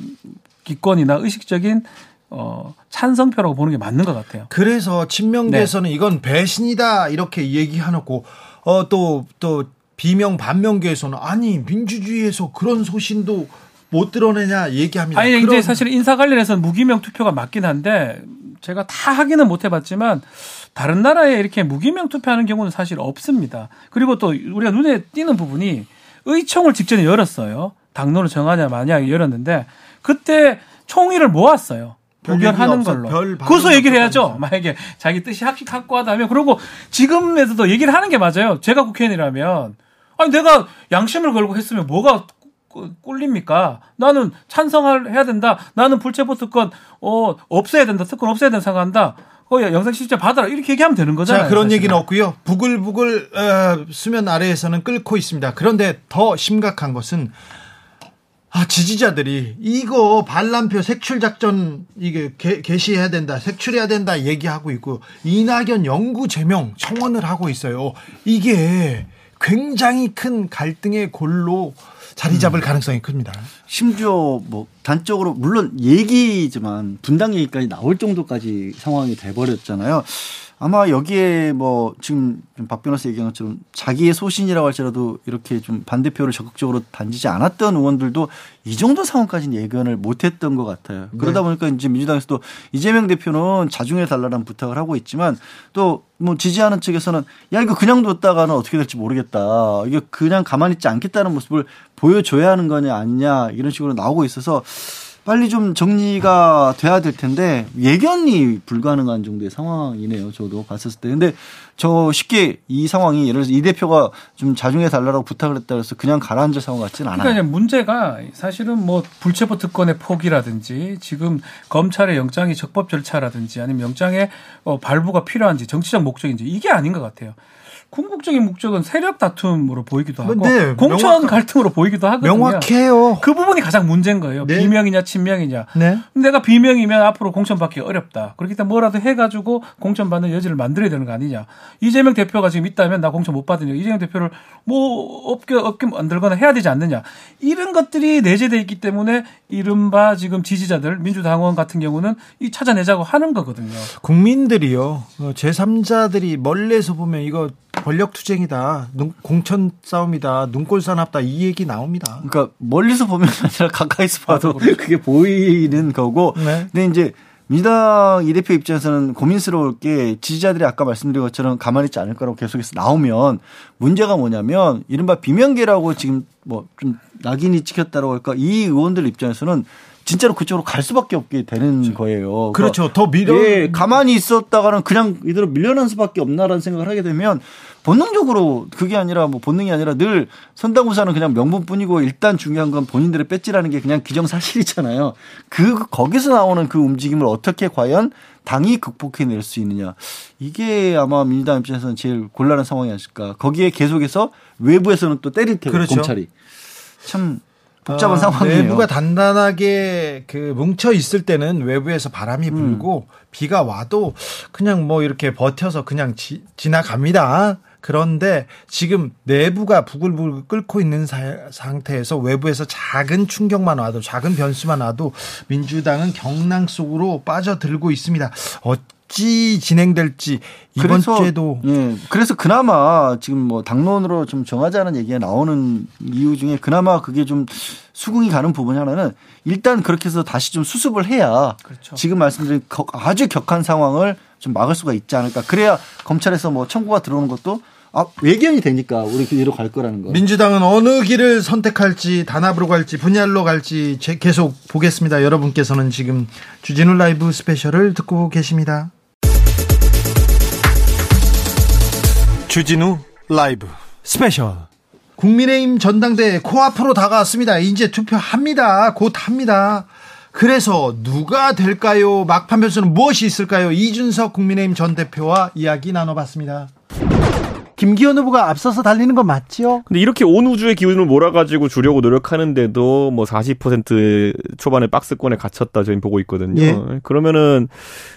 기권이나 의식적인 어, 찬성표라고 보는 게 맞는 것 같아요. 그래서 친명계에서는 네. 이건 배신이다 이렇게 얘기하놓고 어, 또, 또 비명 반명계에서는 아니 민주주의에서 그런 소신도 못 드러내냐 얘기합니다. 아니 이제 사실 인사 관련해서는 무기명 투표가 맞긴 한데 제가 다 하기는 못 해봤지만 다른 나라에 이렇게 무기명 투표하는 경우는 사실 없습니다. 그리고 또 우리가 눈에 띄는 부분이 의총을 직전에 열었어요. 당론을 정하냐 마냐 열었는데 그때 총의를 모았어요. 부결하는 걸로. 그래서 얘기를 해야죠. 만약에 자기 뜻이 확실히 확고하다면 그리고 지금에서도 얘기를 하는 게 맞아요. 제가 국회의원이라면 아니 내가 양심을 걸고 했으면 뭐가 꿀립니까? 나는 찬성을 해야 된다. 나는 불체포 특권 어 없애야 된다. 특권 없애야 된다 생각한다. 어, 영상 실제 받아라. 이렇게 얘기하면 되는 거잖아요. 자, 그런 사실은. 얘기는 없고요. 부글부글 어, 수면 아래에서는 끓고 있습니다. 그런데 더 심각한 것은 아, 지지자들이 이거 반란표 색출 작전 이게 개, 개시해야 된다, 색출해야 된다 얘기하고 있고 이낙연 영구 제명 청원을 하고 있어요. 이게 굉장히 큰 갈등의 골로 자리 잡을 음. 가능성이 큽니다. 심지어 뭐 단적으로 물론 얘기지만 분당 얘기까지 나올 정도까지 상황이 돼 버렸잖아요. 아마 여기에 뭐 지금 박 변호사 얘기한 것처럼 자기의 소신이라고 할지라도 이렇게 좀 반대표를 적극적으로 던지지 않았던 의원들도 이 정도 상황까지는 예견을 못했던 것 같아요. 네. 그러다 보니까 이제 민주당에서도 이재명 대표는 자중해 달라는 부탁을 하고 있지만 또 뭐 지지하는 측에서는 야 이거 그냥 뒀다가는 어떻게 될지 모르겠다. 이게 그냥 가만히 있지 않겠다는 모습을 보여줘야 하는 거냐 아니냐 이런 식으로 나오고 있어서 빨리 좀 정리가 돼야 될 텐데 예견이 불가능한 정도의 상황이네요. 저도 봤었을 때. 근데 저 쉽게 이 상황이 예를 들어서 이 대표가 좀 자중해 달라고 부탁을 했다 그래서 그냥 가라앉을 상황 같지는 않아요. 그러니까 문제가 사실은 뭐 불체포 특권의 포기라든지 지금 검찰의 영장이 적법 절차라든지 아니면 영장의 어, 발부가 필요한지 정치적 목적인지 이게 아닌 것 같아요. 궁극적인 목적은 세력 다툼으로 보이기도 하고 네, 공천 명확, 갈등으로 보이기도 하거든요. 명확해요. 그 부분이 가장 문제인 거예요. 네. 비명이냐 친명이냐. 네. 내가 비명이면 앞으로 공천 받기 어렵다. 그렇기 때문에 뭐라도 해가지고 공천 받는 여지를 만들어야 되는 거 아니냐. 이재명 대표가 지금 있다면 나 공천 못 받으냐. 이재명 대표를 뭐 없게 없게 만들거나 해야 되지 않느냐. 이런 것들이 내재돼 있기 때문에 이른바 지금 지지자들 민주당원 같은 경우는 이 찾아내자고 하는 거거든요. 국민들이요. 어, 제3자들이 멀리서 보면 이거 권력 투쟁이다. 공천 싸움이다. 눈꼴 사납다. 이 얘기 나옵니다. 그러니까 멀리서 보면 <laughs> 아니라 가까이서 봐도 그게 보이는 거고. 네. 근데 이제 민주당 이 대표 입장에서는 고민스러울 게 지지자들이 아까 말씀드린 것처럼 가만히 있지 않을 거라고 계속해서 나오면 문제가 뭐냐면 이른바 비명계라고 지금 뭐 좀 낙인이 찍혔다라고 할까 이 의원들 입장에서는 진짜로 그쪽으로 갈 수밖에 없게 되는 그렇죠. 거예요. 그렇죠. 그러니까 더 밀어 예, 가만히 있었다가는 그냥 이대로 밀려난 수밖에 없나라는 생각을 하게 되면 본능적으로 그게 아니라 뭐 본능이 아니라 늘 선당우사는 그냥 명분뿐이고 일단 중요한 건 본인들의 배지라는 게 그냥 기정사실이잖아요. 그 거기서 나오는 그 움직임을 어떻게 과연 당이 극복해낼 수 있느냐 이게 아마 민주당 입장에서는 제일 곤란한 상황이 아닐까. 거기에 계속해서 외부에서는 또 때릴 테고 그렇죠. 검찰이 참 복잡한 어, 상황이에요. 내부가 단단하게 그 뭉쳐 있을 때는 외부에서 바람이 음. 불고 음. 비가 와도 그냥 뭐 이렇게 버텨서 그냥 지, 지나갑니다. 그런데 지금 내부가 부글부글 끓고 있는 사, 상태에서 외부에서 작은 충격만 와도 작은 변수만 와도 민주당은 경랑 속으로 빠져들고 있습니다. 어 찌 진행될지 이번 그래서, 주에도 예, 그래서 그나마 지금 뭐 당론으로 좀 정하자는 얘기가 나오는 이유 중에 그나마 그게 좀 수긍이 가는 부분이 하나는 일단 그렇게 해서 다시 좀 수습을 해야 그렇죠. 지금 말씀드린 아주 격한 상황을 좀 막을 수가 있지 않을까. 그래야 검찰에서 뭐 청구가 들어오는 것도 아, 외견이 되니까 우리 그대로 갈 거라는 거. 민주당은 어느 길을 선택할지 단합으로 갈지 분열로 갈지 계속 보겠습니다. 여러분께서는 지금 주진우 라이브 스페셜을 듣고 계십니다. 주진우 라이브 스페셜 국민의힘 전당대회 코앞으로 다가왔습니다. 이제 투표합니다. 곧 합니다. 그래서 누가 될까요? 막판 변수는 무엇이 있을까요? 이준석 국민의힘 전 대표와 이야기 나눠봤습니다. 김기현 후보가 앞서서 달리는 건 맞지요? 근데 이렇게 온 우주의 기운을 몰아가지고 주려고 노력하는데도 뭐 40% 초반에 박스권에 갇혔다 저희 보고 있거든요. 예. 그러면은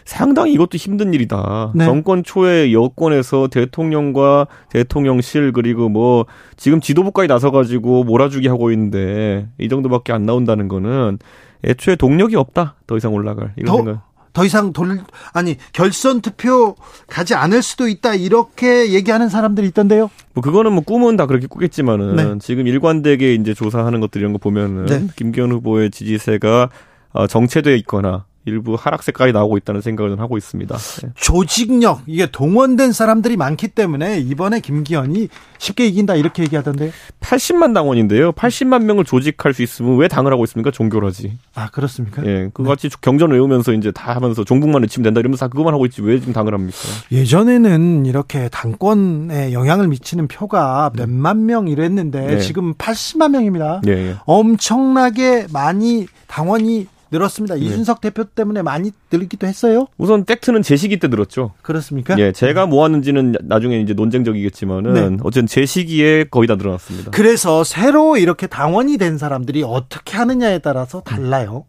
상당히 이것도 힘든 일이다. 네. 정권 초에 여권에서 대통령과 대통령실 그리고 뭐 지금 지도부까지 나서가지고 몰아주기 하고 있는데 이 정도밖에 안 나온다는 거는 애초에 동력이 없다. 더 이상 올라갈 이런 더- 생각. 더 이상 돌 아니 결선 투표 가지 않을 수도 있다 이렇게 얘기하는 사람들이 있던데요. 뭐 그거는 뭐 꿈은 다 그렇게 꾸겠지만은 네. 지금 일관되게 이제 조사하는 것들 이런 거 보면은 네. 김기현 후보의 지지세가 어, 정체돼 있거나 일부 하락세까지 나오고 있다는 생각을 하고 있습니다. 네. 조직력 이게 동원된 사람들이 많기 때문에 이번에 김기현이 쉽게 이긴다 이렇게 얘기하던데요. 80만 당원인데요. 80만 명을 조직할 수 있으면 왜 당을 하고 있습니까? 종교를 하지. 아 그렇습니까? 예, 그거 같이 경전 외우면서 이제 다 하면서 종북만 외치면 된다 이러면서 다 그것만 하고 있지 왜 지금 당을 합니까? 예전에는 이렇게 당권에 영향을 미치는 표가 몇만 명 이랬는데 네. 지금 80만 명입니다. 예, 예. 엄청나게 많이 당원이 늘었습니다. 이준석 대표 때문에 많이 늘기도 했어요. 우선 팩트는 제 시기 때 들었죠. 그렇습니까? 예, 제가 모았는지는 나중에 이제 논쟁적이겠지만은 네. 어쨌든 제 시기에 거의 다 늘어났습니다. 그래서 새로 이렇게 당원이 된 사람들이 어떻게 하느냐에 따라서 달라요.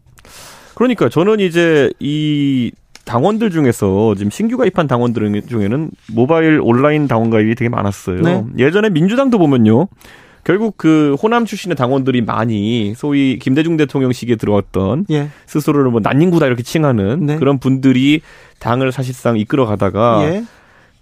그러니까 저는 이제 이 당원들 중에서 지금 신규 가입한 당원들 중에는 모바일 온라인 당원 가입이 되게 많았어요. 네. 예전에 민주당도 보면요. 결국 그 호남 출신의 당원들이 많이 소위 김대중 대통령 시기에 들어왔던 예. 스스로를 뭐 난닝구다 이렇게 칭하는 네. 그런 분들이 당을 사실상 이끌어 가다가 예.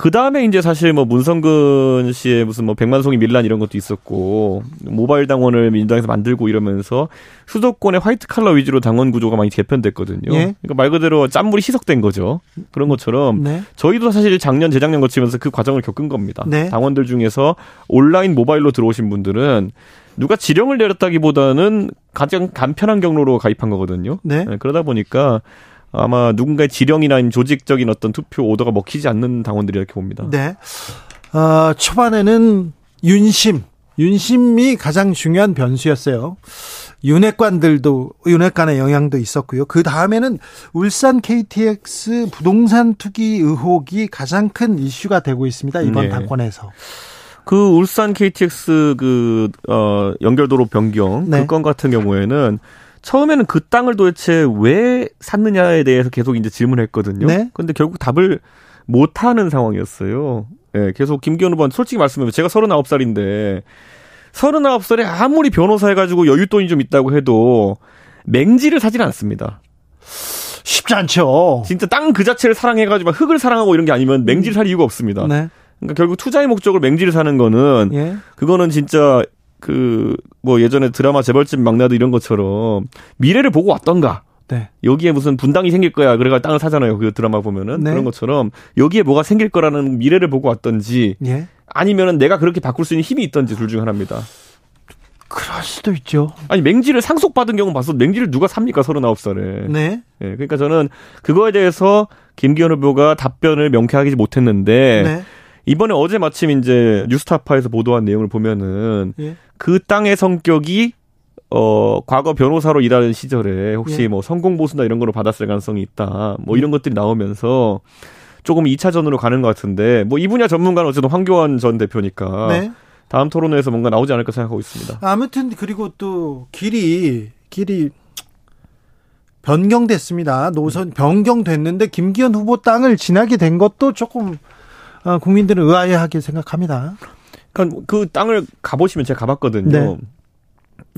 그 다음에 이제 사실 뭐 문성근 씨의 무슨 뭐 백만송이 밀란 이런 것도 있었고 모바일 당원을 민주당에서 만들고 이러면서 수도권의 화이트 칼라 위주로 당원 구조가 많이 개편됐거든요. 예. 그러니까 말 그대로 짠물이 희석된 거죠. 그런 것처럼 네. 저희도 사실 작년 재작년 거치면서 그 과정을 겪은 겁니다. 네. 당원들 중에서 온라인 모바일로 들어오신 분들은 누가 지령을 내렸다기보다는 가장 간편한 경로로 가입한 거거든요. 네. 그러다 보니까 아마 누군가의 지령이나 아니면 조직적인 어떤 투표 오더가 먹히지 않는 당원들이 이렇게 봅니다. 네. 어, 초반에는 윤심, 윤심이 가장 중요한 변수였어요. 윤핵관들도 윤핵관의 영향도 있었고요. 그 다음에는 울산 KTX 부동산 투기 의혹이 가장 큰 이슈가 되고 있습니다. 이번 네. 당권에서. 그 울산 KTX 그, 어, 연결도로 변경, 네. 그건 같은 경우에는 처음에는 그 땅을 도대체 왜 샀느냐에 대해서 계속 이제 질문을 했거든요. 네. 근데 결국 답을 못 하는 상황이었어요. 예, 계속 김기현 후보는 솔직히 말씀드리면 제가 39살인데 39살에 아무리 변호사 해 가지고 여윳돈이 좀 있다고 해도 맹지를 사진 않습니다. 쉽지 않죠. 진짜 땅 그 자체를 사랑해가지고 막 흙을 사랑하고 이런 게 아니면 맹지를 살 이유가 없습니다. 네. 그러니까 결국 투자의 목적으로 맹지를 사는 거는 예. 그거는 진짜 그 뭐 예전에 드라마 재벌집 막나도 이런 것처럼 미래를 보고 왔던가 네. 여기에 무슨 분당이 생길 거야 그래가 땅을 사잖아요 그 드라마 보면은 네. 그런 것처럼 여기에 뭐가 생길 거라는 미래를 보고 왔던지 예. 아니면은 내가 그렇게 바꿀 수 있는 힘이 있던지 둘 중 하나입니다. 그럴 수도 있죠. 아니 맹지를 상속받은 경우 봐서 맹지를 누가 삽니까 39살에. 네. 예, 그러니까 저는 그거에 대해서 김기현 후보가 답변을 명쾌하게 못했는데 네. 이번에 어제 마침 이제 뉴스타파에서 보도한 내용을 보면은 예. 그 땅의 성격이 어 과거 변호사로 일하는 시절에 혹시 예. 뭐 성공 보수나 이런 거로 받았을 가능성이 있다. 뭐 이런 것들이 나오면서 조금 2차전으로 가는 것 같은데 뭐 이 분야 전문가는 어쨌든 황교안 전 대표니까 네. 다음 토론회에서 뭔가 나오지 않을까 생각하고 있습니다. 아무튼 그리고 또 길이 길이 변경됐습니다. 노선 변경됐는데 김기현 후보 땅을 지나게 된 것도 조금 어, 국민들은 의아해하게 생각합니다. 그러니까 그 땅을 가보시면 제가 가봤거든요. 네.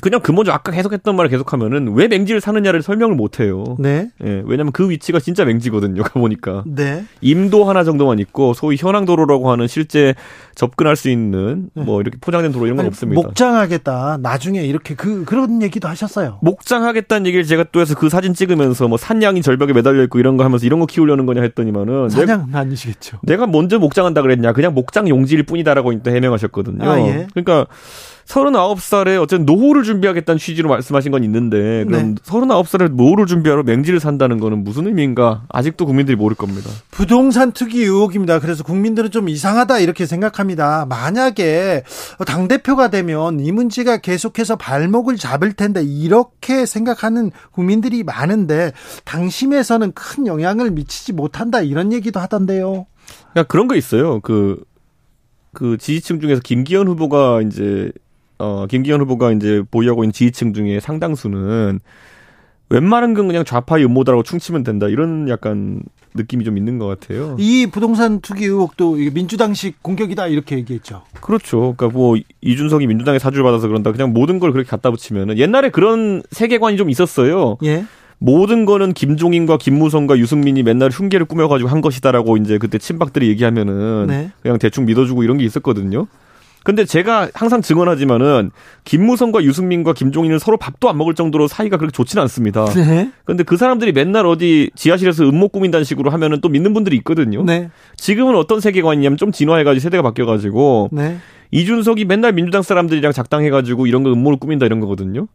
그냥 그 먼저 아까 계속했던 말을 계속하면은 왜 맹지를 사느냐를 설명을 못해요. 네, 예, 왜냐면 그 위치가 진짜 맹지거든요. 가보니까 네, 임도 하나 정도만 있고 소위 현황도로라고 하는 실제 접근할 수 있는 네. 뭐 이렇게 포장된 도로 이런 건 아니, 없습니다. 목장하겠다. 나중에 이렇게 그 그런 얘기도 하셨어요. 목장하겠다는 얘기를 제가 또 해서 그 사진 찍으면서 뭐 산양이 절벽에 매달려 있고 이런 거 하면서 이런 거 키우려는 거냐 했더니만은 내가, 사냥 아니시겠죠. 내가 먼저 목장한다 그랬냐 그냥 목장 용지일 뿐이다라고 해명하셨거든요. 아, 예. 그러니까 39살에 어쨌든 노후 모를 준비하겠다는 취지로 말씀하신 건 있는데 그럼 네. 39살에 모를 준비하러 맹지를 산다는 거는 무슨 의미인가 아직도 국민들이 모를 겁니다. 부동산 투기 의혹입니다. 그래서 국민들은 좀 이상하다 이렇게 생각합니다. 만약에 당 대표가 되면 이 문제가 계속해서 발목을 잡을 텐데 이렇게 생각하는 국민들이 많은데 당심에서는 큰 영향을 미치지 못한다 이런 얘기도 하던데요. 그러니까 그런 거 있어요. 그, 그 지지층 중에서 김기현 후보가 이제, 어, 김기현 후보가 이제 보유하고 있는 지지층 중에 상당수는 웬만한 건 그냥 좌파의 음모다라고 충치면 된다. 이런 약간 느낌이 좀 있는 것 같아요. 이 부동산 투기 의혹도 민주당식 공격이다 이렇게 얘기했죠. 그렇죠. 그러니까 뭐 이준석이 민주당에 사주를 받아서 그런다. 그냥 모든 걸 그렇게 갖다 붙이면은 옛날에 그런 세계관이 좀 있었어요. 예. 모든 거는 김종인과 김무성과 유승민이 맨날 흉계를 꾸며가지고 한 것이다라고 이제 그때 친박들이 얘기하면은 네. 그냥 대충 믿어주고 이런 게 있었거든요. 근데 제가 항상 증언하지만은 김무성과 유승민과 김종인은 서로 밥도 안 먹을 정도로 사이가 그렇게 좋지는 않습니다. 네. 근데 그 사람들이 맨날 어디 지하실에서 음모 꾸민다는 식으로 하면은 또 믿는 분들이 있거든요. 네. 지금은 어떤 세계관이냐면 좀 진화해가지고 세대가 바뀌어가지고 네. 이준석이 맨날 민주당 사람들이랑 작당해가지고 이런 거 음모를 꾸민다 이런 거거든요.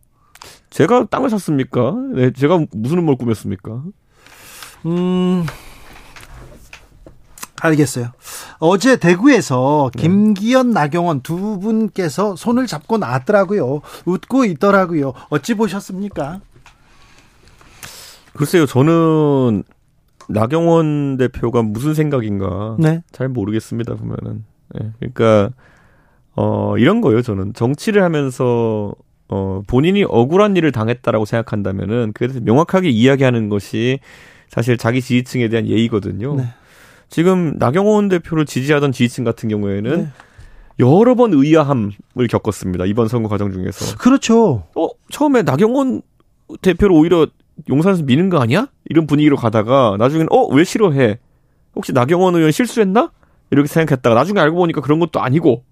제가 땅을 샀습니까? 네, 제가 무슨 음모를 꾸몄습니까? 음. 알겠어요. 어제 대구에서 김기현, 나경원 두 분께서 손을 잡고 나왔더라고요. 웃고 있더라고요. 어찌 보셨습니까? 글쎄요, 저는 나경원 대표가 무슨 생각인가 네. 잘 모르겠습니다 보면은. 예, 그러니까 어 이런 거예요. 저는 정치를 하면서 어 본인이 억울한 일을 당했다라고 생각한다면은 대해서 명확하게 이야기하는 것이 사실 자기 지지층에 대한 예의거든요. 네. 지금 나경원 대표를 지지하던 지지층 같은 경우에는 네. 여러 번 의아함을 겪었습니다. 이번 선거 과정 중에서. 그렇죠. 어, 처음에 나경원 대표를 오히려 용산에서 미는 거 아니야? 이런 분위기로 가다가 나중에는 어, 왜 싫어해? 혹시 나경원 의원 실수했나? 이렇게 생각했다가 나중에 알고 보니까 그런 것도 아니고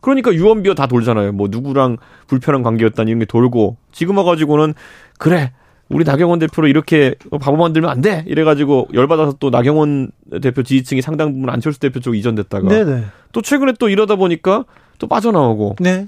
그러니까 유언비어 다 돌잖아요. 뭐 누구랑 불편한 관계였다니 이런 게 돌고 지금 와가지고는 그래 우리 나경원 대표로 이렇게 바보 만들면 안 돼. 이래가지고 열받아서 또 나경원 대표 지지층이 상당 부분 안철수 대표 쪽 이전됐다가 네네. 또 최근에 또 이러다 보니까 또 빠져나오고 네.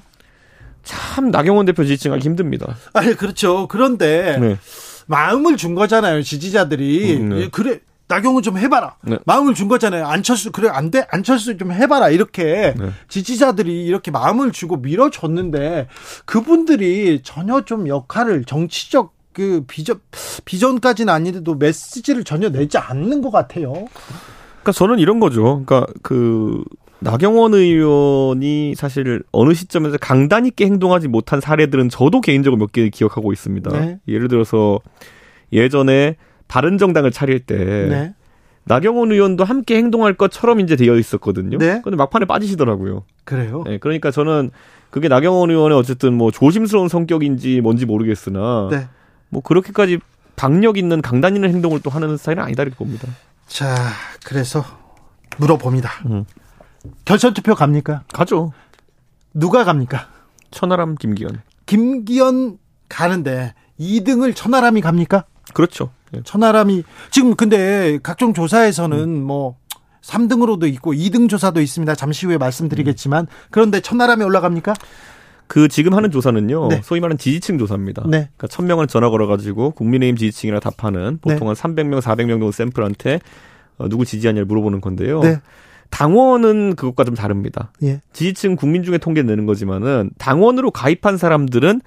참 나경원 대표 지지층 하기 힘듭니다. 아니, 그렇죠. 그런데 네. 마음을 준 거잖아요. 지지자들이. 음, 네. 예, 그래. 나경원 좀 해봐라. 네. 마음을 준 거잖아요. 안철수 그래 안 돼. 안철수 좀 해봐라. 이렇게 네. 지지자들이 이렇게 마음을 주고 밀어줬는데 그분들이 전혀 좀 역할을 정치적 그 비전 비전까지는 아닌데도 메시지를 전혀 내지 않는 것 같아요. 그러니까 저는 이런 거죠. 그러니까 그 나경원 의원이 사실 어느 시점에서 강단 있게 행동하지 못한 사례들은 저도 개인적으로 몇 개 기억하고 있습니다. 네. 예를 들어서 예전에 바른 정당을 차릴 때 네. 나경원 의원도 함께 행동할 것처럼 이제 되어 있었거든요. 네. 근데 막판에 빠지시더라고요. 그래요. 네, 그러니까 저는 그게 나경원 의원의 어쨌든 뭐 조심스러운 성격인지 뭔지 모르겠으나 네. 뭐 그렇게까지 박력 있는 강단 있는 행동을 또 하는 스타일은 아니다 이렇게 봅니다. 자, 그래서 물어봅니다. 음. 결선 투표 갑니까? 가죠. 누가 갑니까? 천하람 김기현. 김기현 가는데 2등을 천하람이 갑니까? 그렇죠. 예. 천하람이 지금 근데 각종 조사에서는 뭐 3등으로도 있고 2등 조사도 있습니다. 잠시 후에 말씀드리겠지만 그런데 천하람이 올라갑니까? 그 지금 하는 조사는요. 네. 소위 말하는 지지층 조사입니다. 네. 그러니까 1000명을 전화 걸어 가지고 국민의힘 지지층이라 답하는 네. 보통 한 300명, 400명 정도 샘플한테 어, 누구 지지하냐를 물어보는 건데요. 네. 당원은 그것과 좀 다릅니다. 예. 지지층 국민 중에 통계 내는 거지만은 당원으로 가입한 사람들은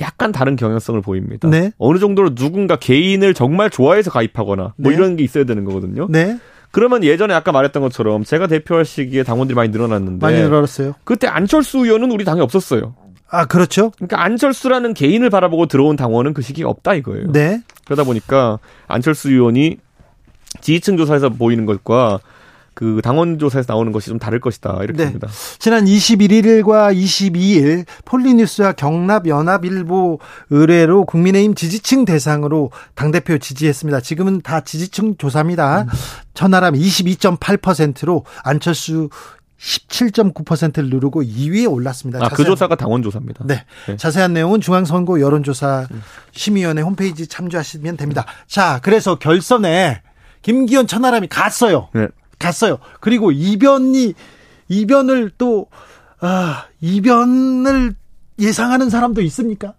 약간 다른 경향성을 보입니다. 네. 어느 정도로 누군가 개인을 정말 좋아해서 가입하거나 뭐 네. 이런 게 있어야 되는 거거든요. 네. 그러면 예전에 아까 말했던 것처럼 제가 대표할 시기에 당원들이 많이 늘어났는데 많이 늘어났어요. 그때 안철수 의원은 우리 당에 없었어요. 아, 그렇죠. 그러니까 안철수라는 개인을 바라보고 들어온 당원은 그 시기가 없다 이거예요. 네. 그러다 보니까 안철수 의원이 지지층 조사에서 보이는 것과 그 당원 조사에서 나오는 것이 좀 다를 것이다 이렇게 네. 봅니다. 지난 21일과 22일 폴리뉴스와 경납 연합일보 의뢰로 국민의힘 지지층 대상으로 당 대표 지지했습니다. 지금은 다 지지층 조사입니다. 천하람 22.8%로 안철수 17.9%를 누르고 2위에 올랐습니다. 아, 그 조사가 당원 조사입니다. 네. 네. 자세한 내용은 중앙선거 여론조사 심의위원회 홈페이지 참조하시면 됩니다. 자, 그래서 결선에 김기현 천하람이 갔어요. 네. 갔어요. 그리고 이변이 이변을 또 아, 이변을 예상하는 사람도 있습니까?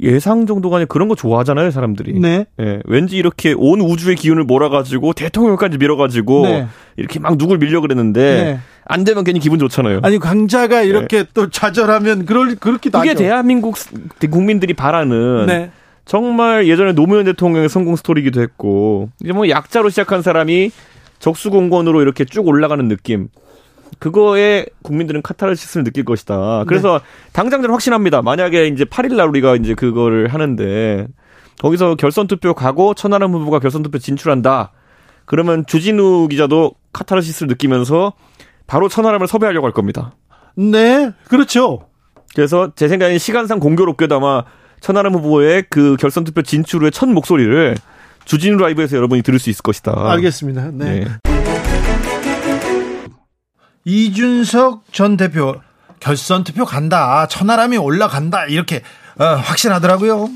예상 정도가 아니라 그런 거 좋아하잖아요, 사람들이. 네. 예, 왠지 이렇게 온 우주의 기운을 몰아가지고 대통령까지 밀어가지고 네. 이렇게 막 누굴 밀려 그랬는데 네. 안 되면 괜히 기분 좋잖아요. 아니 강자가 이렇게 또 좌절하면 그럴 그렇기도 하죠. 대한민국 스- 국민들이 바라는 네. 정말 예전에 노무현 대통령의 성공 스토리기도 했고 이제 뭐 약자로 시작한 사람이 적수공권으로 이렇게 쭉 올라가는 느낌. 그거에 국민들은 카타르시스를 느낄 것이다. 그래서 당장 저는 확신합니다. 만약에 이제 8일 날 우리가 이제 그거를 하는데 거기서 결선 투표 가고 천하람 후보가 결선 투표 진출한다. 그러면 주진우 기자도 카타르시스를 느끼면서 바로 천하람을 섭외하려고 할 겁니다. 네, 그렇죠. 그래서 제 생각엔 시간상 공교롭게도 아마 천하람 후보의 그 결선 투표 진출 후의 첫 목소리를 주진우 라이브에서 여러분이 들을 수 있을 것이다. 알겠습니다. 네. 네. 이준석 전 대표 결선 투표 간다. 천하람이 올라간다. 이렇게 어, 확신하더라고요.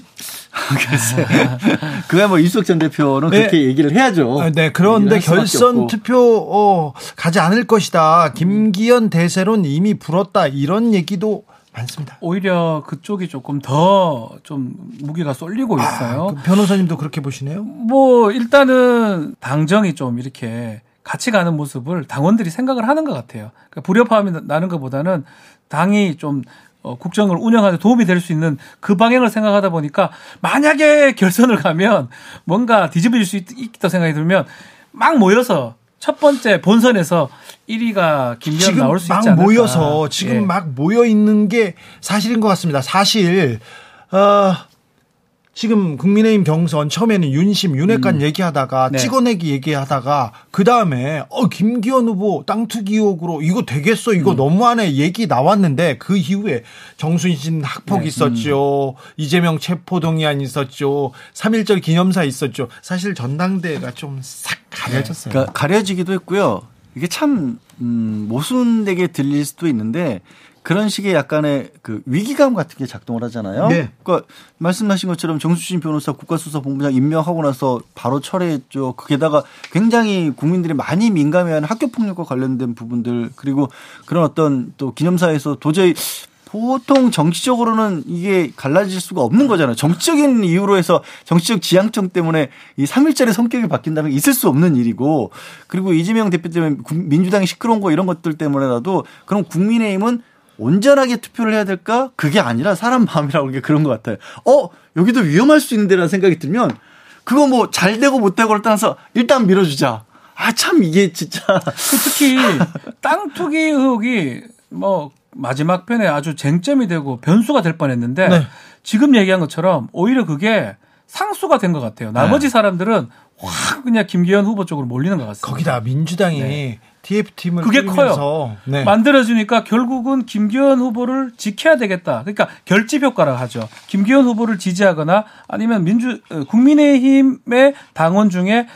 <laughs> 그야 뭐 이수석 전 대표는 네. 그렇게 얘기를 해야죠. 아, 네, 그런데 결선. 투표 어, 가지 않을 것이다. 김기현 대세론 이미 불었다. 이런 얘기도 많습니다. 오히려 그쪽이 조금 더 좀 무게가 쏠리고 있어요. 그 변호사님도 그렇게 보시네요. 뭐 일단은 당정이 좀 이렇게 같이 가는 모습을 당원들이 생각을 하는 것 같아요. 그러니까 불협화음이 나는 것보다는 당이 좀 어, 국정을 운영하는 데 도움이 될 수 있는 그 방향을 생각하다 보니까 만약에 결선을 가면 뭔가 뒤집어질 수 있, 있다 생각이 들면 막 모여서 첫 번째 본선에서 1위가 김기현 나올 수막 있지 않을까. 모여서 지금 예. 막 모여 있는 게 사실인 것 같습니다. 사실 어, 지금 국민의힘 경선 처음에는 윤심 윤핵관 얘기하다가 네. 찍어내기 얘기하다가 그 다음에 어 김기현 후보 땅 투기 의혹으로 이거 되겠어? 이거 너무하네 얘기 나왔는데 그 이후에 정순신 학폭 있었죠. 이재명 체포동의안 있었죠. 3.1절 기념사 있었죠. 사실 전당대회가 좀 싹 가려졌어요. 그러니까 가려지기도 했고요. 이게 참 음, 모순되게 들릴 수도 있는데 그런 식의 약간의 그 위기감 같은 게 작동을 하잖아요. 네. 그러니까 말씀하신 것처럼 정수진 변호사 국가수사본부장 임명하고 나서 바로 철회했죠. 거기다가 굉장히 국민들이 많이 민감해하는 학교 폭력과 관련된 부분들 그리고 그런 어떤 또 기념사에서 도저히 보통 정치적으로는 이게 갈라질 수가 없는 거잖아요. 정치적인 이유로 해서 정치적 지향점 때문에 이 3일짜리 성격이 바뀐다는 게 있을 수 없는 일이고 그리고 이재명 대표 때문에 국- 민주당이 시끄러운 거 이런 것들 때문에라도 그럼 국민의힘은 온전하게 투표를 해야 될까? 그게 아니라 사람 마음이라고 게 그런 것 같아요. 어, 여기도 위험할 수 있는데라는 생각이 들면 그거 뭐 잘 되고 못 되고를 떠나서 일단 밀어주자. 아, 참 이게 진짜. 그 특히 <laughs> 땅 투기 의혹이 뭐 마지막 편에 아주 쟁점이 되고 변수가 될 뻔했는데 네. 지금 얘기한 것처럼 오히려 그게 상수가 된 것 같아요. 나머지 사람들은 확 그냥 김기현 후보 쪽으로 몰리는 것 같습니다. 거기다 민주당이 TF팀을 그게 꾸리면서 네. 만들어주니까 결국은 김기현 후보를 지켜야 되겠다. 그러니까 결집 효과라 하죠. 김기현 후보를 지지하거나 아니면 민주 어, 국민의힘의 당원 중에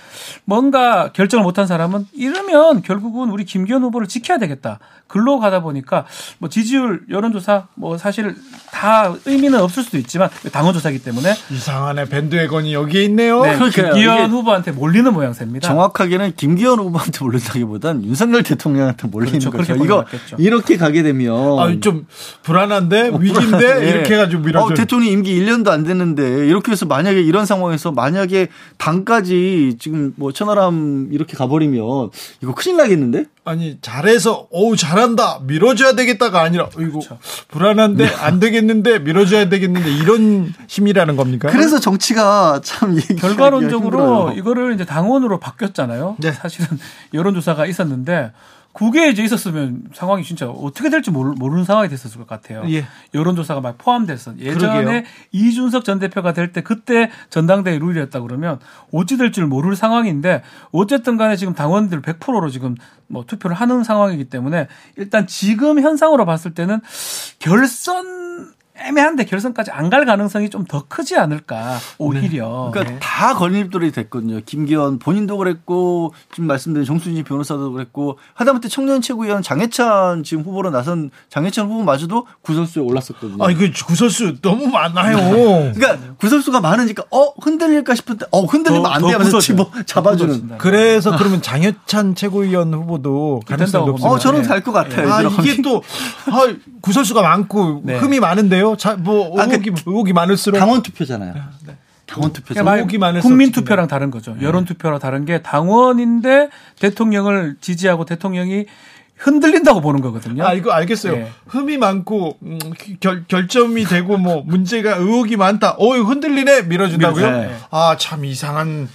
뭔가 결정을 못한 사람은 이러면 결국은 우리 김기현 후보를 지켜야 되겠다. 글로 가다 보니까 뭐 지지율 여론조사 뭐 사실 다 의미는 없을 수도 있지만 당원 조사기 때문에 이상하네 밴드웨건이 여기에 있네요. 네. 김기현 후보한테 몰리는 모양새입니다. 정확하게는 김기현 후보한테 몰린다기보단 윤 석열 대통령한테 몰리는 그렇죠. 거죠. 이거 몰렸겠죠. 이렇게 가게 되면 아, 좀 불안한데 어, 위기인데 불안해. 이렇게 해가지고 밀어줘. 어, 대통령 임기 1년도 안 됐는데 이렇게 해서 만약에 이런 상황에서 만약에 당까지 지금 뭐 천하람 이렇게 가버리면 이거 큰일 나겠는데? 아니 잘해서 어우 잘한다 밀어줘야 되겠다가 아니라 이거 불안한데 안 되겠는데 밀어줘야 되겠는데 이런 힘이라는 겁니까? 그래서 정치가 참 결과론적으로 힘들어요. 이거를 이제 당원으로 바뀌었잖아요. 네. 사실은 여론조사가 있었는데 그게 이제 있었으면 상황이 진짜 어떻게 될지 모르, 모르는 상황이 됐었을 것 같아요. 예. 여론조사가 막 포함됐어. 예전에 그러게요. 이준석 전 대표가 될 때 그때 전당대회 룰이었다 그러면 어찌 될 줄 모를 상황인데 어쨌든 간에 지금 당원들 100%로 지금 뭐 투표를 하는 상황이기 때문에 일단 지금 현상으로 봤을 때는 결선 애매한데 결선까지 안 갈 가능성이 좀 더 크지 않을까 오히려. 그러니까 다 걸림돌이 됐거든요. 김기현 본인도 그랬고 지금 말씀드린 정순진 변호사도 그랬고 하다못해 청년 최고위원 장해찬 지금 후보로 나선 장해찬 후보마저도 구설수에 올랐었거든요. 아, 이거 구설수 너무 많아요. 그러니까 구설수가 많으니까 어 흔들릴까 싶은데 어 흔들리면 더- 안더돼 하면서 굳어져요. 집어 잡아주는. 그래서 그러면 장혁찬 최고위원 후보도 가능성이 된다고 높습니다. 어 저는 네. 갈것 같아요. 아, 이게 <laughs> 또, 아, 구설수가 많고, 네. 흠이 많은데요? 자, 뭐, 아, 그 의혹이, 의혹이 많을수록. 당원 투표잖아요. 당원 투표죠. 그러니까 의혹이 많을 수 국민. 투표랑 다른 거죠. 여론 투표랑 다른 게 당원인데 대통령을 지지하고 대통령이 흔들린다고 보는 거거든요. 아, 이거 알겠어요. 네. 흠이 많고, 음, 결, 결점이 되고, 뭐, 문제가, 의혹이 많다. 어, 흔들리네? 밀어준다고요? 밀어줘요. 아, 참 이상한,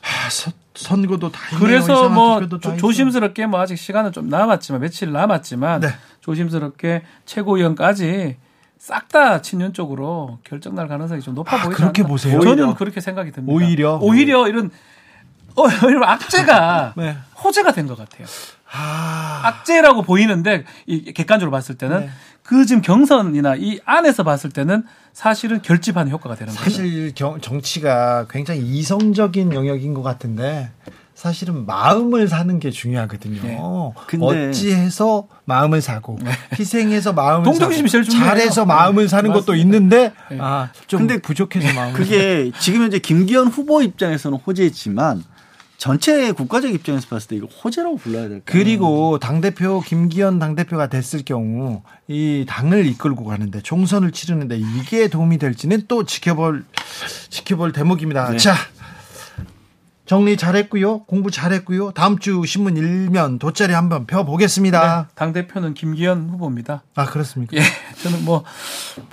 하, 선- 선거도 다 있네요. 그래서 뭐 조-. 조심스럽게 뭐 아직 시간은 좀 남았지만 며칠 남았지만 네. 조심스럽게 최고위원까지 싹 다 친윤 쪽으로 결정 날 가능성이 좀 높아 아, 보이지 그렇게 않나. 보세요? 저는 오히려. 그렇게 생각이 듭니다. 오히려? 오히려 이런 어, 이런 악재가 <laughs> 네. 호재가 된 것 같아요. 아, 악재라고 보이는데 이 객관적으로 봤을 때는 네. 그 지금 경선이나 이 안에서 봤을 때는 사실은 결집하는 효과가 되는 거죠. 사실 경- 정치가 굉장히 이성적인 영역인 것 같은데, 사실은 마음을 사는 게 중요하거든요. 네. 근데- 어찌해서 마음을 사고 희생해서 마음을 동정심이 사고 제일 중요해요. 잘해서 마음을 사는 것도 있는데 아, 좀 근데 부족해서 마음을 그게 지금 현재 김기현 후보 입장에서는 호재지만 전체 국가적 입장에서 봤을 때 이거 호재라고 불러야 될까요? 그리고 당대표 김기현 당대표가 됐을 경우 이 당을 이끌고 가는데 총선을 치르는데 이게 도움이 될지는 또 지켜볼 지켜볼 대목입니다. 네. 자 정리 잘했고요. 공부 잘했고요. 다음 주 신문 일면 돗자리 한번 펴 보겠습니다. 당 대표는 김기현 후보입니다. 아 그렇습니까? 예, 저는 뭐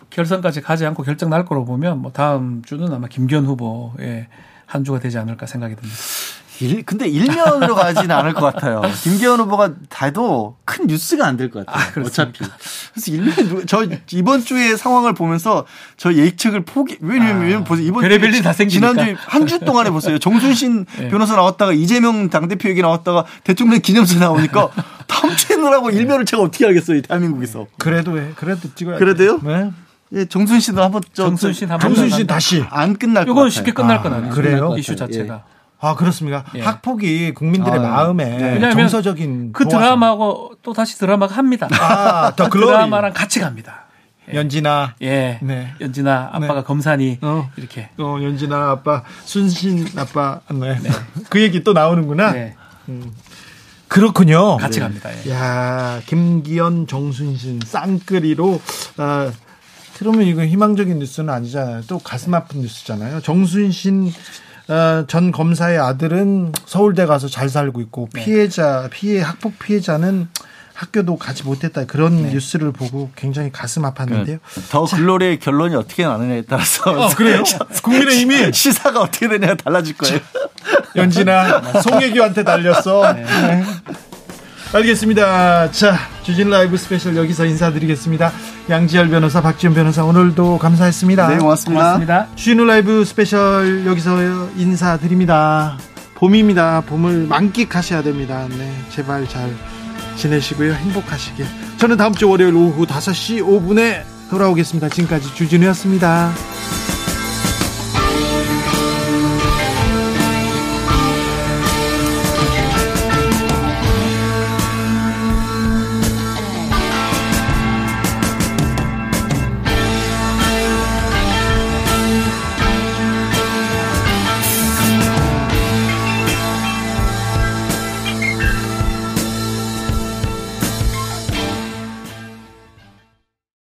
결선까지 가지 않고 결정 날 거로 보면 뭐 다음 주는 아마 김기현 후보의 한 주가 되지 않을까 생각이 듭니다. 일, 근데 일면으로 가지는 않을 것 같아요. 김기현 후보가 다도 큰 뉴스가 안 될 것 같아요. 어차피. 그래서 일면 누- 저 이번 주의 상황을 보면서 저 예측을 포기. 왜냐면 보세요. 이번 별의별 주에 일다 생기니까. 지난주에 한주 동안에 보세요. 정순신 <laughs> 변호사 나왔다가 이재명 당대표 얘기 나왔다가 대통령 기념사 나오니까 <laughs> 다음 주에느라고 일면을 제가 어떻게 하겠어요. 이 대한민국에서. 그래도 해. 그래도 찍어야 그래도요? 네. 예, 정순신도 한번 저 정순신 한번 정순신 다시. 안 끝날 것 이건 같아요. 쉽게 끝날 아, 건 아니에요. 그래요? 이슈 자체가. 아 그렇습니까? 예. 학폭이 국민들의 아, 마음에 왜냐하면 정서적인 그. 드라마하고 또 다시 드라마가 합니다. 아, 더 그. 드라마랑 같이 갑니다. 연진아 예. 네. 연진아 아빠가 네. 검사니 어. 이렇게. 어, 연진아 아빠, 순신 아빠, 네. <laughs> 그 얘기 또 나오는구나. 네. 그렇군요. 같이 갑니다. 예. 야, 김기현, 정순신 쌍끌이로 아, 그러면 이거 희망적인 뉴스는 아니잖아요. 또 가슴 아픈 뉴스잖아요. 정순신 어, 전 검사의 아들은 서울대 가서 잘 살고 있고 네. 피해자 피해 학폭 피해자는 학교도 가지 못했다 그런 네. 뉴스를 보고 굉장히 가슴 아팠는데요. 더 글로리의 결론이 어떻게 나느냐에 따라서 어, 그래요? <laughs> 국민의힘이 시사가 어떻게 되냐가 달라질 거예요. 연진아 송혜교한테 달렸어. 네. 알겠습니다. 자, 주진 라이브 스페셜 여기서 인사드리겠습니다. 양지열 변호사, 박지원 변호사 오늘도 감사했습니다. 네, 고맙습니다. 고맙습니다. 주진 라이브 스페셜 여기서 인사드립니다. 봄입니다. 봄을 만끽하셔야 됩니다. 네, 제발 잘 지내시고요. 행복하시길. 저는 다음 주 월요일 오후 5시 5분에 돌아오겠습니다. 지금까지 주진우였습니다.